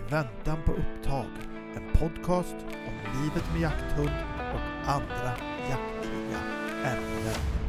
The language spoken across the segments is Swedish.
I väntan på upptag, en podcast om livet med jakthund och andra jaktliga ämnen.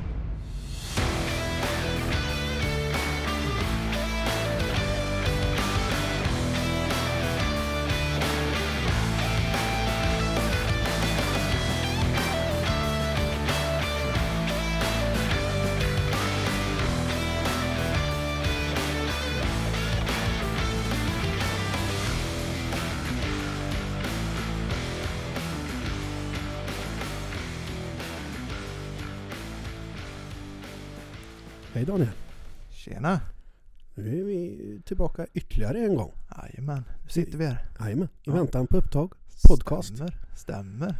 Tillbaka ytterligare en gång. Jajamän, nu sitter vi här. Jajamän, i Ja. väntan på upptag. Podcast. Stämmer, stämmer.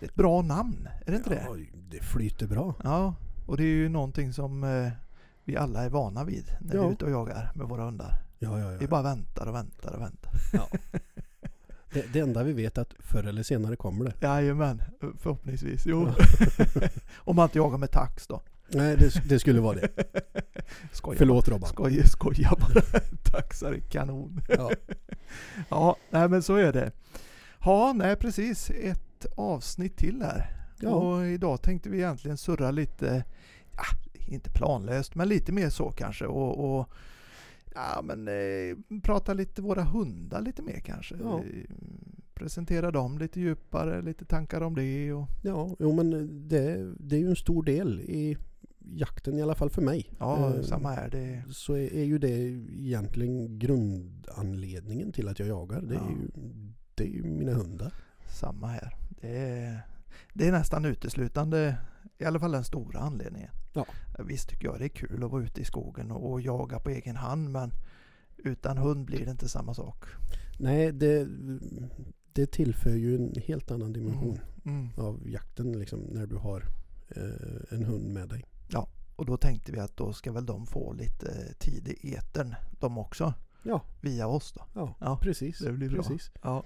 Det är ett bra namn, är det inte det? Ja, det flyter bra. Ja, och det är ju någonting som eh, vi alla är vana vid när vi Ja. är ute och jagar med våra hundar. Ja, ja, Vi ja. bara väntar och väntar och väntar. Det, det enda vi vet är att förr eller senare kommer det. Jajamän, förhoppningsvis. Jo. Ja. Om man inte jagar med tax då. Nej, det, det skulle vara det. Skoja Förlåt bara. Robban. Skoja, skoja bara. Taxar kanon. Ja. Ja, nej men så är det. Ja, nej precis. Ett avsnitt till här. Ja. Och idag tänkte vi egentligen surra lite, ja, inte planlöst, men lite mer så kanske. Och, och ja, men eh, prata lite våra hundar lite mer kanske. Ja. Eh, Presentera dem lite djupare, lite tankar om det. Och, Ja, jo men det, det är ju en stor del i jakten i alla fall för mig. ja, Eh, samma här. Det, Så är, är ju det egentligen grundanledningen till att jag jagar. Det är, Ja. ju, det är ju mina hundar. Samma här. Det är, det är nästan uteslutande, i alla fall den stora anledningen. Ja. Visst tycker jag det är kul att vara ute i skogen och, och jaga på egen hand men utan hund blir det inte samma sak. Nej, det, det tillför ju en helt annan dimension Mm. av jakten liksom, när du har eh, en hund med dig. Och då tänkte vi att då ska väl de få lite tid i etern de också. Ja. Via oss då. Ja, Ja, precis. det blir bra. precis. Ja.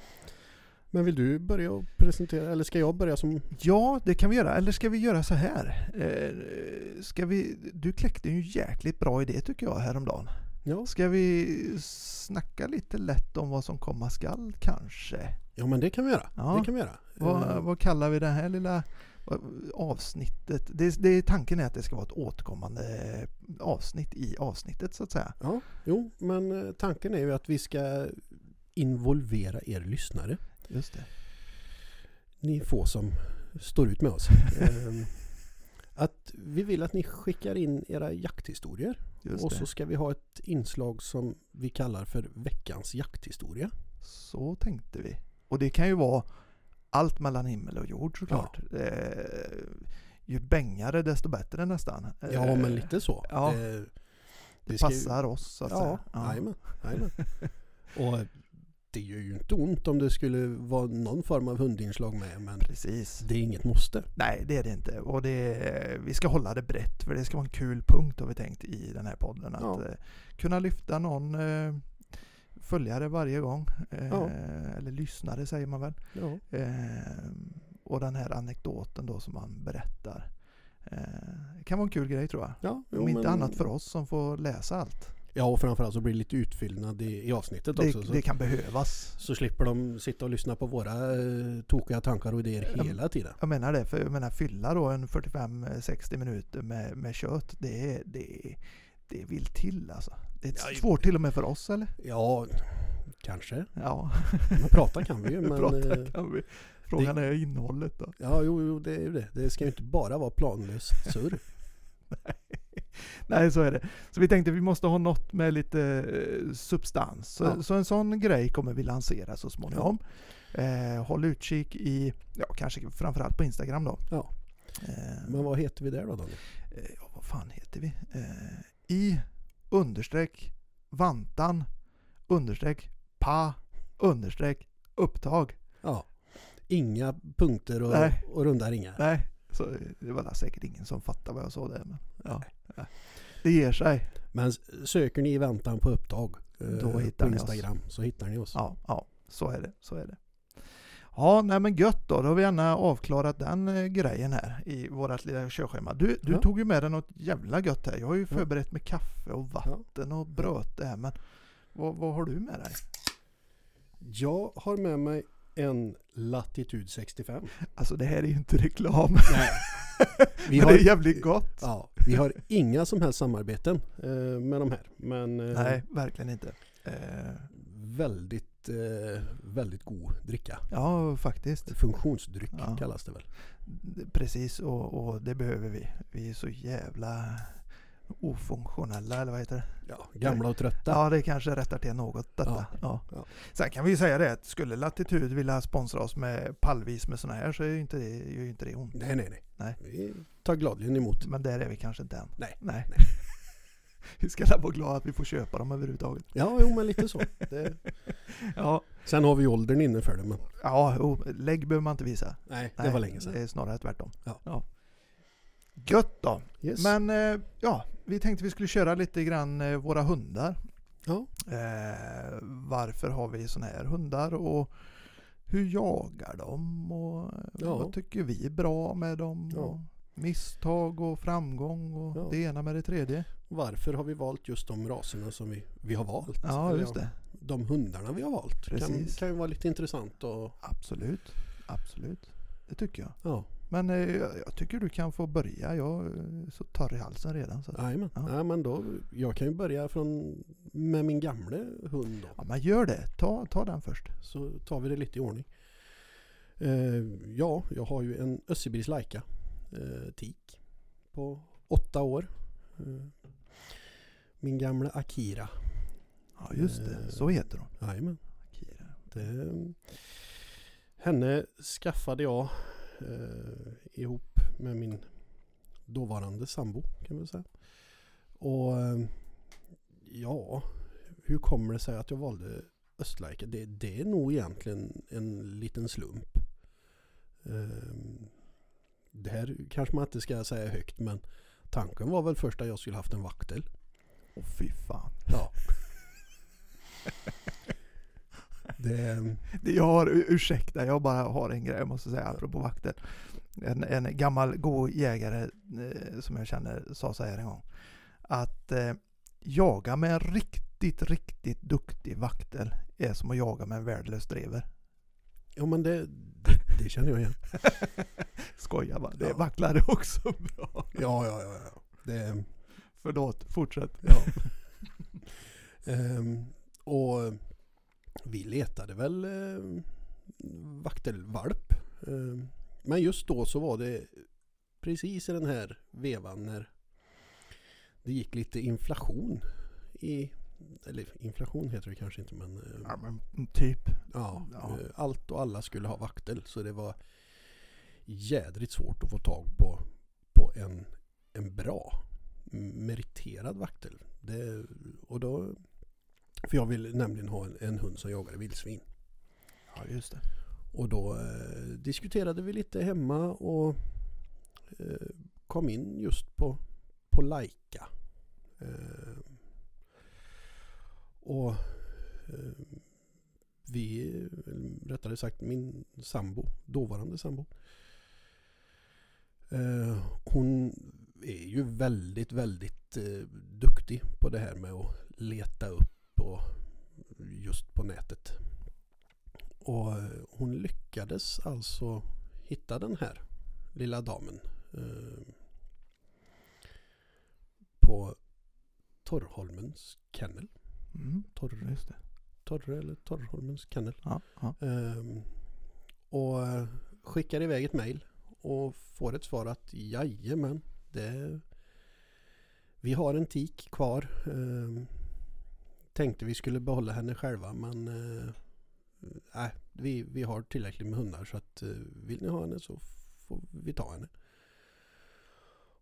Men vill du börja och presentera, eller ska jag börja som... ja, det kan vi göra. Eller ska vi göra så här? Eh, ska vi, du kläckte ju en jäkligt bra idé tycker jag häromdagen. Ja, Ska vi snacka lite lätt om vad som komma skall kanske? ja men det kan vi göra. Ja. Det kan vi göra. Vad, Eh, vad kallar vi det här lilla avsnittet? Det, det, tanken är att det ska vara ett återkommande avsnitt i avsnittet så att säga. Ja, jo, men eh, tanken är ju att vi ska involvera er lyssnare. Just det. Ni få som står ut med oss. Ehm, att vi vill att ni skickar in era jakthistorier. Och så ska vi ha ett inslag som vi kallar för veckans jakthistoria. Så tänkte vi. Och det kan ju vara allt mellan himmel och jord såklart. Eh, ju bängare desto bättre nästan. Ja, Eh, men lite så. ja. Det vi ska ju- passar oss så att Ja, säga. jajamän. jajamän. Och det gör ju inte ont om det skulle vara någon form av hundinslag med. Men Precis. det är inget måste. Nej, det är det inte. Och det, vi ska hålla det brett för det ska vara en kul punkt har vi tänkt i den här podden. Att Ja. eh, kunna lyfta någon eh, följare varje gång. Eh, Ja. Eller lyssnare säger man väl. Ja. Eh, och den här anekdoten då som man berättar. Eh, det kan vara en kul grej tror jag. Ja, jo, Om inte men- annat för oss som får läsa allt. Ja, och framförallt så blir det lite utfyllnad i, i avsnittet också. Det, Så, det kan behövas. så slipper de sitta och lyssna på våra eh, tokiga tankar och idéer Ja. hela tiden. Jag menar det, för jag menar fylla då en 45-60 minuter med, med kött, det, är- det, är- det vill till alltså. Det är Ja, svårt till och med för oss eller? Ja, kanske. Ja, Men prata kan vi ju. Men, prata eh, kan vi. Frågan är innehållet då. ja, jo, jo, det är ju det. Det ska ju inte bara vara planlöst surr. Nej, så är det. Så vi tänkte vi måste ha något med lite eh, substans. Så, Ja. så en sån grej kommer vi lansera så småningom. Eh, håll utkik i, ja kanske framförallt på Instagram då. Ja. Eh, Men vad heter vi där då Daniel? eh, ja, vad fan heter vi? I understreck vantan understreck pa understreck upptag. Ja. Inga punkter och, Nej. och runda ringar. Nej, så det var säkert ingen som fattade vad jag sa där. Men, ja. Det ger sig. Men söker ni i väntan på upptag eh, Då hittar på ni oss. Instagram så hittar ni oss. Ja, ja, så är det. Så är det. Ja, nej men gött då. Då har vi gärna avklarat den eh, grejen här i vårt lilla körschema. Du, du Ja. tog ju med dig något jävla gött här. Jag har ju Ja. förberett med kaffe och vatten och bröt det här. Men vad, vad har du med dig? Jag har med mig en Latitude 65. Alltså det här är ju inte reklam. Nej. Vi Men det är jävligt gott. ja, vi har inga som helst samarbeten eh, med de här. Men eh, Nej, verkligen inte. Eh, väldigt, eh, väldigt god dricka. ja, faktiskt. Funktionsdryck Ja. kallas det väl. Precis, och, och det behöver vi. Vi är så jävla ofunktionella, eller vad heter det? Ja, gamla och trötta. Ja, det kanske rättar till något detta. Ja, Ja. ja. Sen kan vi ju säga det att skulle Latitud vilja sponsra oss med pallvis med sådana här så är ju inte det, ju inte det ont. Nej, nej, nej. Nej. Vi tar gladeligen emot. Men där är vi kanske inte än. Nej, Nej. nej. vi ska vara glada att vi får köpa dem överhuvudtaget. Ja, jo, men lite så. Det, Ja, sen har vi åldern inne för det, men ja jo, lägg behöver man inte visa. nej, det Nej, var länge sedan. Det är snarare tvärtom. Ja. Gött då! Yes. Men eh, ja, vi tänkte vi skulle köra lite grann eh, våra hundar. Ja. Eh, varför har vi sådana här hundar och hur jagar de och Ja. vad tycker vi är bra med dem? Ja. Misstag och framgång och Ja. det ena med det tredje. Varför har vi valt just de raserna som vi, vi har valt? Ja, just det. De hundarna vi har valt. Kan, Precis. kan ju vara lite intressant och Absolut. Absolut. Det tycker jag. ja, Men eh, jag tycker du kan få börja. Jag är så torr i halsen redan. Så. jajamän. Ja. Men då, jag kan ju börja från, med min gamle hund då. Ja, men gör det. Ta, ta den först. Så tar vi det lite i ordning. Eh, ja, jag har ju en Össebils Laika eh, tik på åtta år. Eh, min gamla Akira. Ja, just det. Eh. Så heter de. Jajamän. Akira. Det, henne skaffade jag eh, ihop med min dåvarande sambo kan man säga. Och eh, ja, hur kommer det sig att jag valde Östlaika? Det, det är nog egentligen en liten slump. Eh, det här kanske man inte ska säga högt men tanken var väl först att jag skulle haft en vaktel. Åh fy fan. Ja. det, Det Jag har, ur- ursäkta, jag bara har en grej jag måste säga apropå vakter. En, en gammal god jägare eh, som jag känner sa så här en gång. Att eh, jaga med en riktigt, riktigt duktig vaktel är som att jaga med en värdelös drever. ja men det, det, känner jag igen. Skojar bara. Det Ja. vacklar är också bra. Ja, ja, ja. ja. Det, Förlåt, fortsätt. ja. Ehm, och vi letade väl eh, vaktelvalp. Ehm, men just då så var det precis i den här vevan när det gick lite inflation i eller inflation heter det kanske inte men, eh, Ja, men typ. ja, ja. eh, allt och alla skulle ha vaktel så det var jädrigt svårt att få tag på, på en, en bra meriterad vaktel. Det, och då, för jag ville nämligen ha en, en hund som jagade vildsvin. Ja, just det. Och då eh, diskuterade vi lite hemma och eh, kom in just på, på Laika. Eh, och eh, vi, rättare sagt min sambo, dåvarande sambo. Eh, hon är ju väldigt, väldigt eh, duktig på det här med att leta upp och just på nätet. Och eh, hon lyckades alltså hitta den här lilla damen eh, på Torrholmens kennel. Mm, Torre, just det. Torre eller Torrholmens kennel. Ja, ja. Ehm, och eh, skickar iväg ett mejl och får ett svar att jajamän, det, vi har en tik kvar. Ehm, tänkte vi skulle behålla henne själva men eh, vi, vi har tillräckligt med hundar så att eh, vill ni ha henne så får vi ta henne.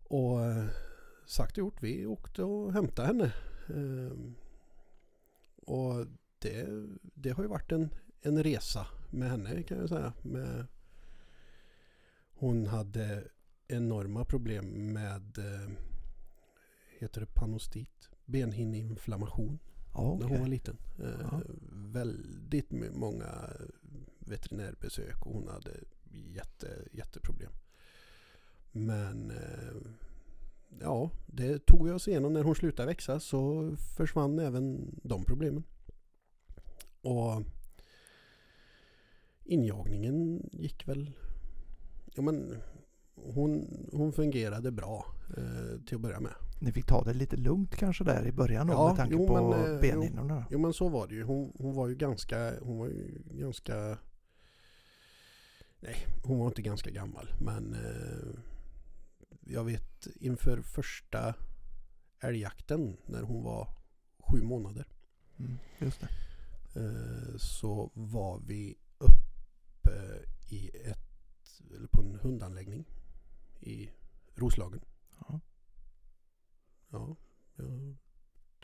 Och eh, sagt och gjort, vi åkte och hämtade henne. Ehm, och det, det har ju varit en, en resa med henne kan jag säga. Med, hon hade enorma problem med eh, heter det panostit? Benhinneinflammation ja när okej. hon var liten. Eh. Väldigt många veterinärbesök och hon hade jätte, jätteproblem. Men eh, ja, det tog vi oss igenom. När hon slutade växa så försvann även de problemen. Och injagningen gick väl... Ja men hon, hon fungerade bra eh, till att börja med. Ni fick ta det lite lugnt kanske där i början då Ja, med tanke jo, på men, eh, benhinnorna? Jo men så var det ju. Hon, hon var ju ganska... Hon var ju ganska... Nej, hon var inte ganska gammal. Men eh, jag vet inför första älgjakten när hon var sju månader. Mm, just det. eh, så var vi uppe i ett, eller på en hundanläggning i Roslagen. Ja. Ja, jag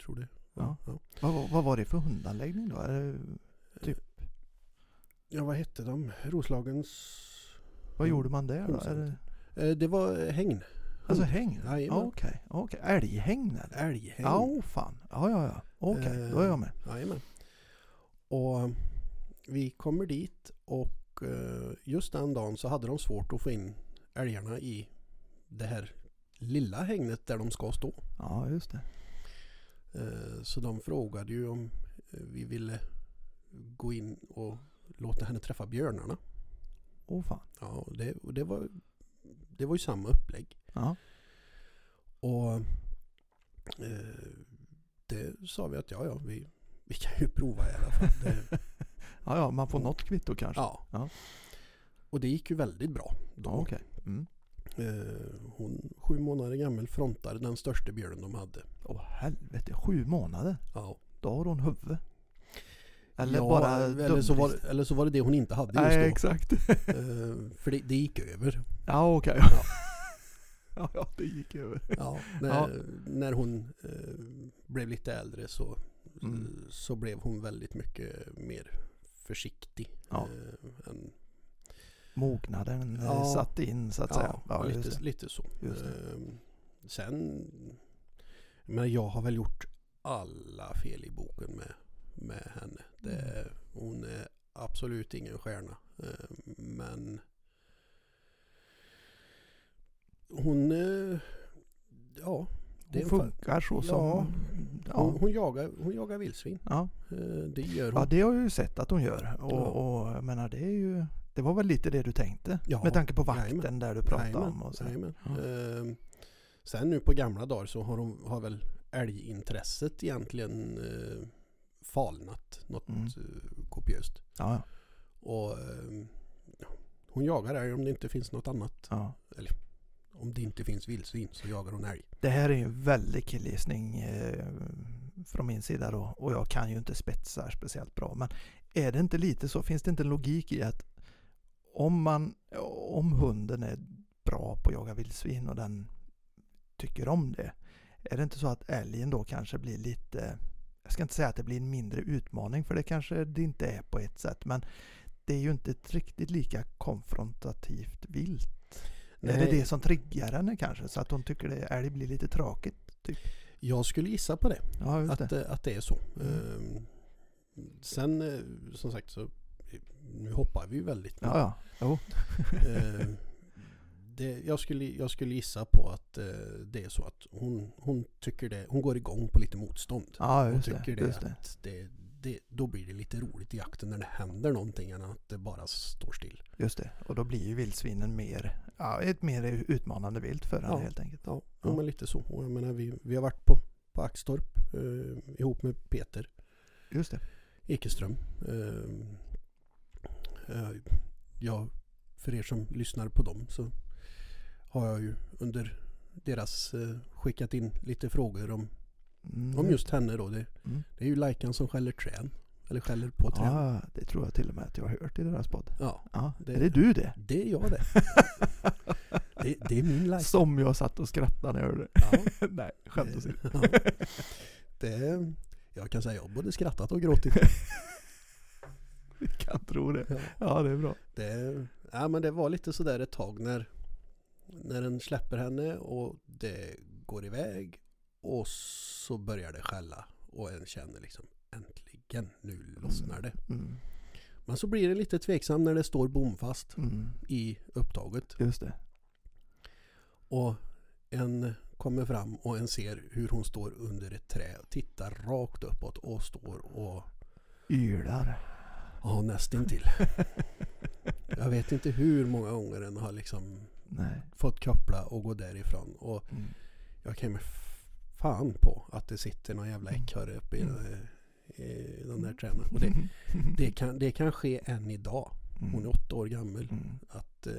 tror det. Ja. Ja. Vad, var- vad var det för hundanläggning då? Det, Typ. ja, vad hette de? Roslagens... vad gjorde man där då? Det, Eh, det var hägn. alltså hägn? Ja, Jajamän. Okej. Älghägn eller? Älghägn. Ja, oh, fan. Ja, ja, ja. Okej, då är jag med. Jajamän. Och vi kommer dit och eh, just den dagen så hade de svårt att få in älgarna i det här lilla hägnet där de ska stå. Ja, just det. Eh, Så de frågade ju om eh, vi ville gå in och låta henne träffa björnarna. Åh fan. Ja, det, och det, var, det var ju samma upplägg. Ja, Och eh, det sa vi att ja, ja, vi, vi kan ju prova i alla fall. Det, ja, ja man får något kvitto kanske. ja. Ja. Och det gick ju väldigt bra. Då. Ja, okej. Mm. Eh, hon, sju månader gammal, frontade den största björnen de hade. Åh helvete, sju månader. Ja. Då har hon huvud. Eller ja, bara eller, så var, eller så var det det hon inte hade just Nej, då. exakt. Eh, för det, det gick över. Ja, okej. Ja. Ja, ja, det gick över. Ja, när, Ja. när hon eh, blev lite äldre så, Mm. så blev hon väldigt mycket mer försiktig. Ja. Eh, än, Mognaden Ja. satt in så att säga. Ja, lite, lite så. Just det. Eh, sen, men jag har väl gjort alla fel i boken med, med henne. Det, Mm. hon är absolut ingen stjärna. Eh, men hon, eh, ja, det Hon funkar så Ja. som... hon, Ja. hon, jagar, hon jagar vildsvin. Ja. Eh, det gör hon. ja, det har jag ju sett att hon gör. Och, Ja. och menar, det är ju... Det var väl lite det du tänkte? Ja, Med tanke på vakten jajamän. där du pratade Jajamän, om. Och så. jajamän. Ja. Eh, sen nu på gamla dagar så har, de, har väl älgintresset egentligen eh, falnat något Mm. eh, kopiöst. Ja, ja. Och eh, hon jagar älg om det inte finns något annat. ja. Om det inte finns vildsvin så jagar hon älg. Det här är ju en väldig killgissning eh, från min sida då. Och jag kan ju inte spetsar speciellt bra. Men är det inte lite så, finns det inte en logik i att om man, om hunden är bra på att jaga vildsvin och den tycker om det. Är det inte så att älgen då kanske blir lite, jag ska inte säga att det blir en mindre utmaning för det kanske det inte är på ett sätt. Men det är ju inte ett riktigt lika konfrontativt vilt. Är det det som triggar henne kanske? Så att hon tycker det älg blir lite tråkigt? Typ. Jag skulle gissa på det. Ja, Att, det. att det är så. Mm. Sen eh, som sagt så nu hoppar vi ju väldigt. Ja, ja. Jo. Det, jag, skulle, jag skulle gissa på att eh, det är så att hon, hon tycker det, hon går igång på lite motstånd. Ja, Hon just tycker det. det, Just det. att det, det, då blir det lite roligt i jakten när det händer någonting än att det bara står still. Just det. Och då blir ju vildsvinen mer, ja, ett mer utmanande vilt för henne Ja. helt enkelt. Ja, Ja. men lite så. Och jag menar, vi, vi har varit på, på Axtorp eh, ihop med Peter Just det. Ekeström. Eh, eh, ja, för er som lyssnar på dem så har jag ju under deras eh, skickat in lite frågor om, Mm, om just henne då. Det, Mm. det är ju Lajkan som skäller trän. Eller skäller på trän. Ja, Ja, det tror jag till och med att jag har hört i deras podd. Ja, Det- är det du det? det är jag det. det. Det är min Lajkan. Som jag satt och skrattade när jag hörde Ja. Nej, skämt åsido. ja. det, jag kan säga jag har både skrattat och gråtit. Jag kan tro det. Ja. Ja, det är bra. Det, ja, men det var lite sådär ett tag när, när den släpper henne och det går iväg och så börjar det skälla och en känner liksom äntligen, nu lossnar det. Mm. Men så blir det lite tveksam när det står bomfast Mm. i upptaget Just det. och en kommer fram och en ser hur hon står under ett trä och tittar rakt uppåt och står och Ylar. ja, nästintill. Jag vet inte hur många gånger den har liksom Nej. fått koppla och gå därifrån. Och Mm. jag kan med fan på att det sitter någon jävla ekorre uppe i, Mm. i, i de där träden. Och det, det, kan, det kan ske än idag. Mm. Hon är åtta år gammal. Mm. Att eh,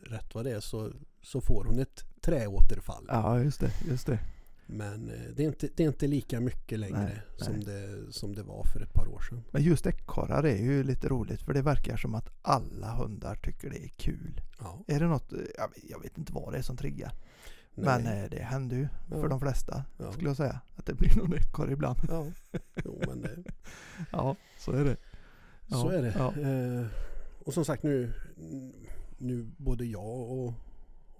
rätt vad det är så, så får hon ett träåterfall. Ja, just det. Just det. Men eh, det, är inte, det är inte lika mycket längre Nej, som, nej. Det, som det var för ett par år sedan. Men just ekorrar är ju lite roligt för det verkar som att alla hundar tycker det är kul. Ja, Är det något, jag vet, jag vet inte vad det är som triggar. nej. Men eh, det händer ju Ja. för de flesta Ja. skulle jag säga. Att det blir någon ekorre ibland. Ja, jo, men det, Ja, så är det. Ja, så är det. Ja. Eh, och som sagt nu, nu både jag och,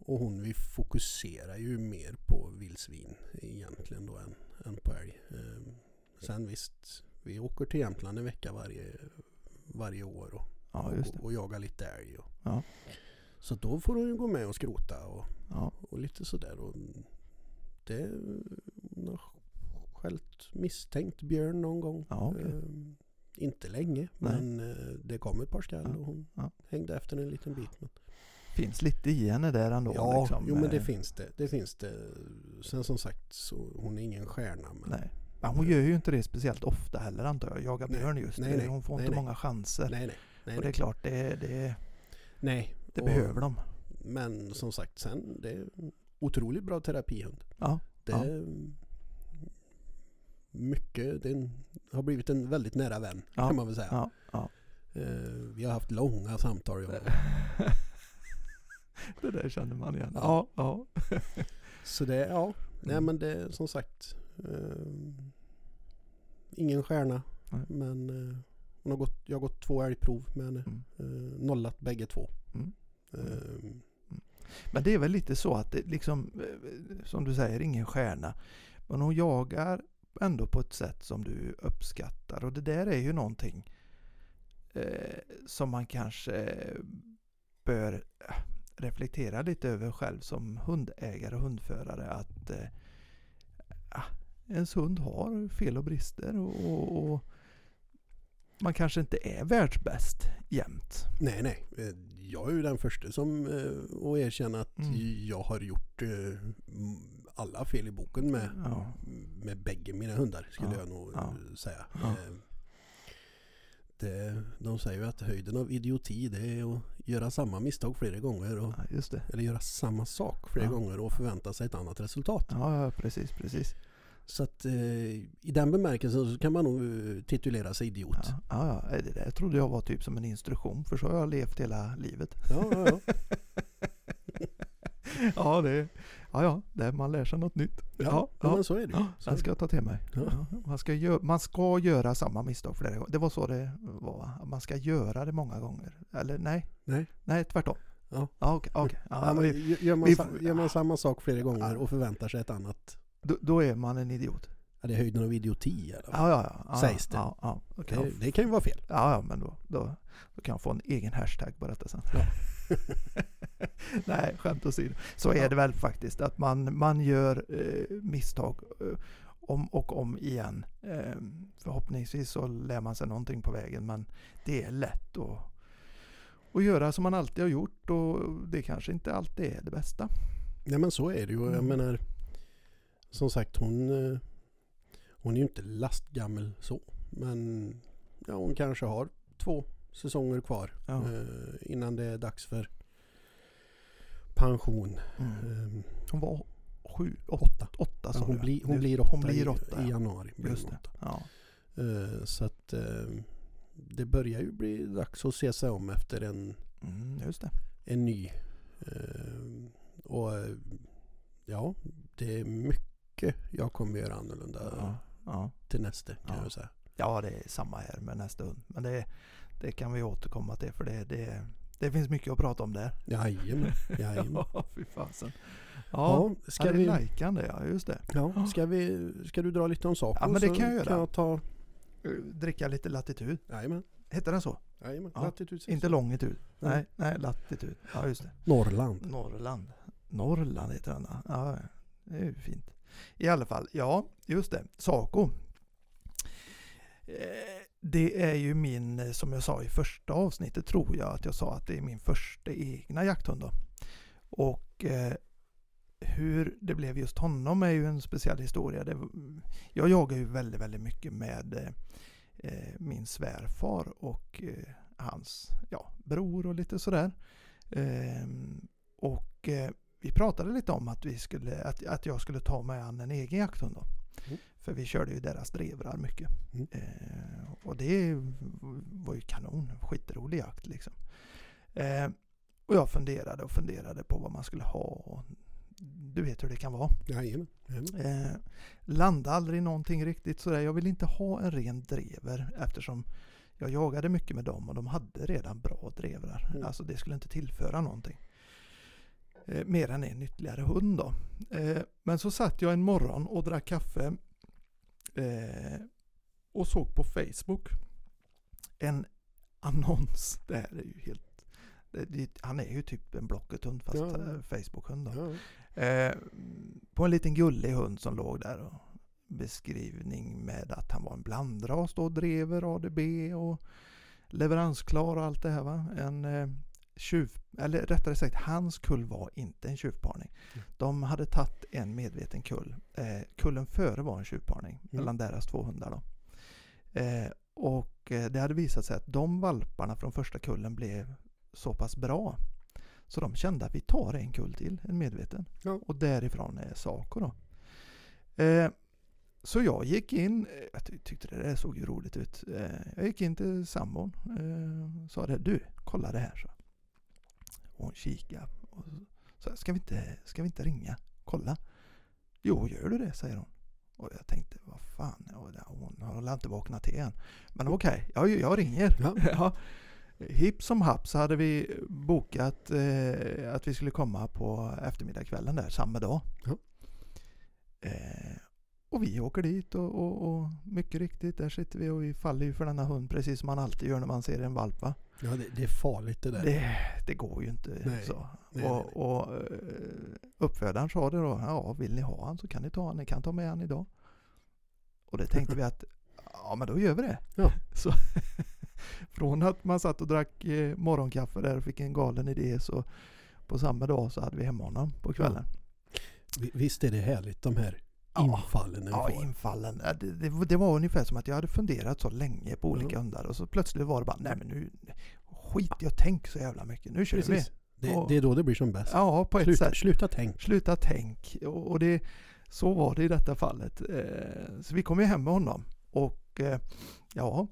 och hon vi fokuserar ju mer på vildsvin egentligen då än, än på älg. Eh, sen visst, vi åker till Jämtland en vecka varje, varje år och, Ja, och, och jagar lite älg. Och, Ja. Så då får hon ju gå med och skrota och, Ja, och lite sådär. Och det hon har skällt misstänkt björn någon gång. okej. Ehm, inte länge men eh, det kom ett par skall och hon hängde efter en liten bit. Men, Finns lite i henne där ändå. ja, liksom. jo men det Eh, finns det. Det finns det. Sen som sagt så hon är ingen stjärna. Men, Nej. Men hon gör ju inte det speciellt ofta heller antar jag. Jaga björn just. Nej, nej. Hon får Nej, inte många chanser. nej, nej. nej, och det är klart, det, det, nej. det Och- behöver de. Men som sagt sen det är otroligt bra terapihund. Ja, Det Ja. mycket, det är en, har blivit en väldigt nära vän Ja, kan man väl säga. ja, ja. Eh, vi har haft långa samtal. Jag. det där känner man igen. Ja. Ja. Så det, ja, nej Mm. men det är som sagt eh, ingen stjärna. Nej. Men eh, hon har gått, jag har gått två älgprov med henne. Mm. Eh, nollat bägge två. Mm. Eh, Men det är väl lite så att det liksom, eh, som du säger, ingen stjärna. Men hon jagar ändå på ett sätt som du uppskattar. Och det där är ju någonting eh, som man kanske bör eh, reflektera lite över själv som hundägare och hundförare. Att eh, ah, ens hund har fel och brister och, och, och man kanske inte är världsbäst jämt. nej, nej. Eh, Jag är ju den första som eh, att erkänna att Mm. jag har gjort eh, alla fel i boken med, Ja. med bägge mina hundar skulle Ja, jag nog ja. säga. Ja. Det, de säger ju att höjden av idioti det är att göra samma misstag flera gånger. Och, Ja, just det. eller göra samma sak flera Ja. gånger och förvänta sig ett annat resultat. Ja, precis, precis. Så att eh, i den bemärkelsen så kan man nog eh, titulera sig idiot. Ja, ja, ja, det där trodde jag var typ som en instruktion för så har jag levt hela livet. Ja, ja, ja. ja, det, ja, ja, det, man lär sig något nytt. ja, Ja, ja, men så är det ju. Så den ska jag ta till mig. Ja. Man, ska gö- man ska göra samma misstag flera gånger. Det var så det var. va? Man ska göra det många gånger. Eller nej, Nej. nej tvärtom. Ja. Ja, okej. okej. Ja, vi- gör, man, vi gör man samma sak flera gånger och förväntar sig ett annat. då, då är man en idiot. Ja, det är höjden av idioti fall. Ja, ja, ja. Sägs det. Ja, ja, kan Det, det kan ju vara fel. ja, ja men då, då, då kan jag få en egen hashtag på detta sen. Ja. Nej, skämt åsido. Så är det väl faktiskt att man, man gör eh, misstag eh, om och om igen. Eh, förhoppningsvis så lär man sig någonting på vägen men det är lätt att, att göra som man alltid har gjort och det kanske inte alltid är det bästa. Nej men så är det ju. Jag Mm. menar som sagt hon eh, hon är ju inte lastgammal så. Men ja, hon kanske har två säsonger kvar Ja. eh, innan det är dags för pension. Mm. Eh, Hon var sju, åtta, åtta. åtta sa hon, du. blir, hon blir åtta, hon blir i- åtta, i, ja. januari. Just det. Ja. Eh, så att eh, det börjar ju bli dags att se sig om efter en, Mm, en ny. Eh, och ja, det är mycket jag kommer göra annorlunda Ja. Till nästa kan Ja. jag säga. Ja, det är samma här med nästa hund. Men det, det kan vi återkomma till för det, det, det finns mycket att prata om där. Jajamän, jajamän. Ja, fy fasen. Ja, Ja, ska ja, vi, lajkande, ja just det. ja, ska, vi, ska du dra lite om saker? Ja, men det kan jag göra. Kan jag ta, Dricka lite latitud. jajamän, Heter den så? jajamän. Ja, Latitud. Inte longitud. Nej. Nej, nej, latitud. Ja, just det. Norrland. Norrland. Norrland heter den. ja. Ja, det är ju fint. I alla fall, ja, just det. Saco. Eh, det är ju min, eh, som jag sa i första avsnittet tror jag att jag sa att det är min första egna jakthund då. Och eh, hur det blev just honom är ju en speciell historia. Det, jag jagar ju väldigt, väldigt mycket med eh, eh, min svärfar och eh, hans ja, bror och lite sådär. Ehm, och eh, vi pratade lite om att, vi skulle, att, att jag skulle ta med an en egen jakthund då. Mm. För vi körde ju deras drevrar mycket. Mm. Eh, och det var ju kanon, skitrolig jakt liksom. Eh, och jag funderade och funderade på vad man skulle ha. Du vet hur det kan vara. Jajamän. jajamän. Eh, landade aldrig någonting riktigt sådär. Jag vill inte ha en ren drever eftersom jag jagade mycket med dem och de hade redan bra drevrar. Mm. Alltså det skulle inte tillföra någonting. Eh, mer än en ytterligare hund då. Eh, men så satt jag en morgon och drack kaffe eh, och såg på Facebook en annons. Det här är ju helt... Det, det, han är ju typ en Blocket-hund fast Ja. Facebook-hund. Ja. Eh, på en liten gullig hund som låg där. Och beskrivning med att han var en blandras då, drever ADB och leveransklar och allt det här va. En eh, tjuv, eller rättare sagt hans kull var inte en tjuvparning. Mm. De hade tagit en medveten kull. Eh, kullen före var en tjuvparning mellan deras två hundar då. Eh, och eh, det hade visat sig att de valparna från första kullen blev så pass bra så de kände att vi tar en kull till, en medveten. Ja. Och därifrån är Saco då. Eh, så jag gick in, eh, jag ty- tyckte det där såg ju roligt ut. Eh, jag gick in till sambon eh, sa det, du kolla det här. Så. Och hon kikade och sa, ska vi, inte, ska vi inte ringa? Kolla. Jo, gör du det? säger hon. Och jag tänkte, vad fan, hon har väl inte vaknat till än. Men okej, jag, jag ringer. Ja. Ja. Hipp som happ så hade vi bokat eh, att vi skulle komma på eftermiddagskvällen där samma dag. Ja. Och vi åker dit och, och, och mycket riktigt där sitter vi och vi faller ju för denna hund precis som man alltid gör när man ser en valpa. Ja, det, det är farligt det där. Det, det går ju inte Nej, så. nej, och, nej, och eh, uppfödaren sa det då, ja vill ni ha han så kan ni ta han, ni kan ta med han idag. Och det tänkte vi att, ja men då gör vi det. Ja. Så från att man satt och drack eh, morgonkaffe där och fick en galen idé så på samma dag så hade vi hemma honom på kvällen. Vi- Visst är det härligt de här Ja. Infallen Ja, infallen. Det, det, det var ungefär som att jag hade funderat så länge på olika Ja. hundar och så plötsligt var det bara, nej men nu skit jag tänk så jävla mycket. Nu kör Precis. vi. Det, Och- det är då det blir som bäst. Ja, på ett sluta, sätt. sluta tänk. Sluta tänk. Och, och det, så var det i detta fallet. Eh, så vi kom ju hem med honom. Och eh, ja,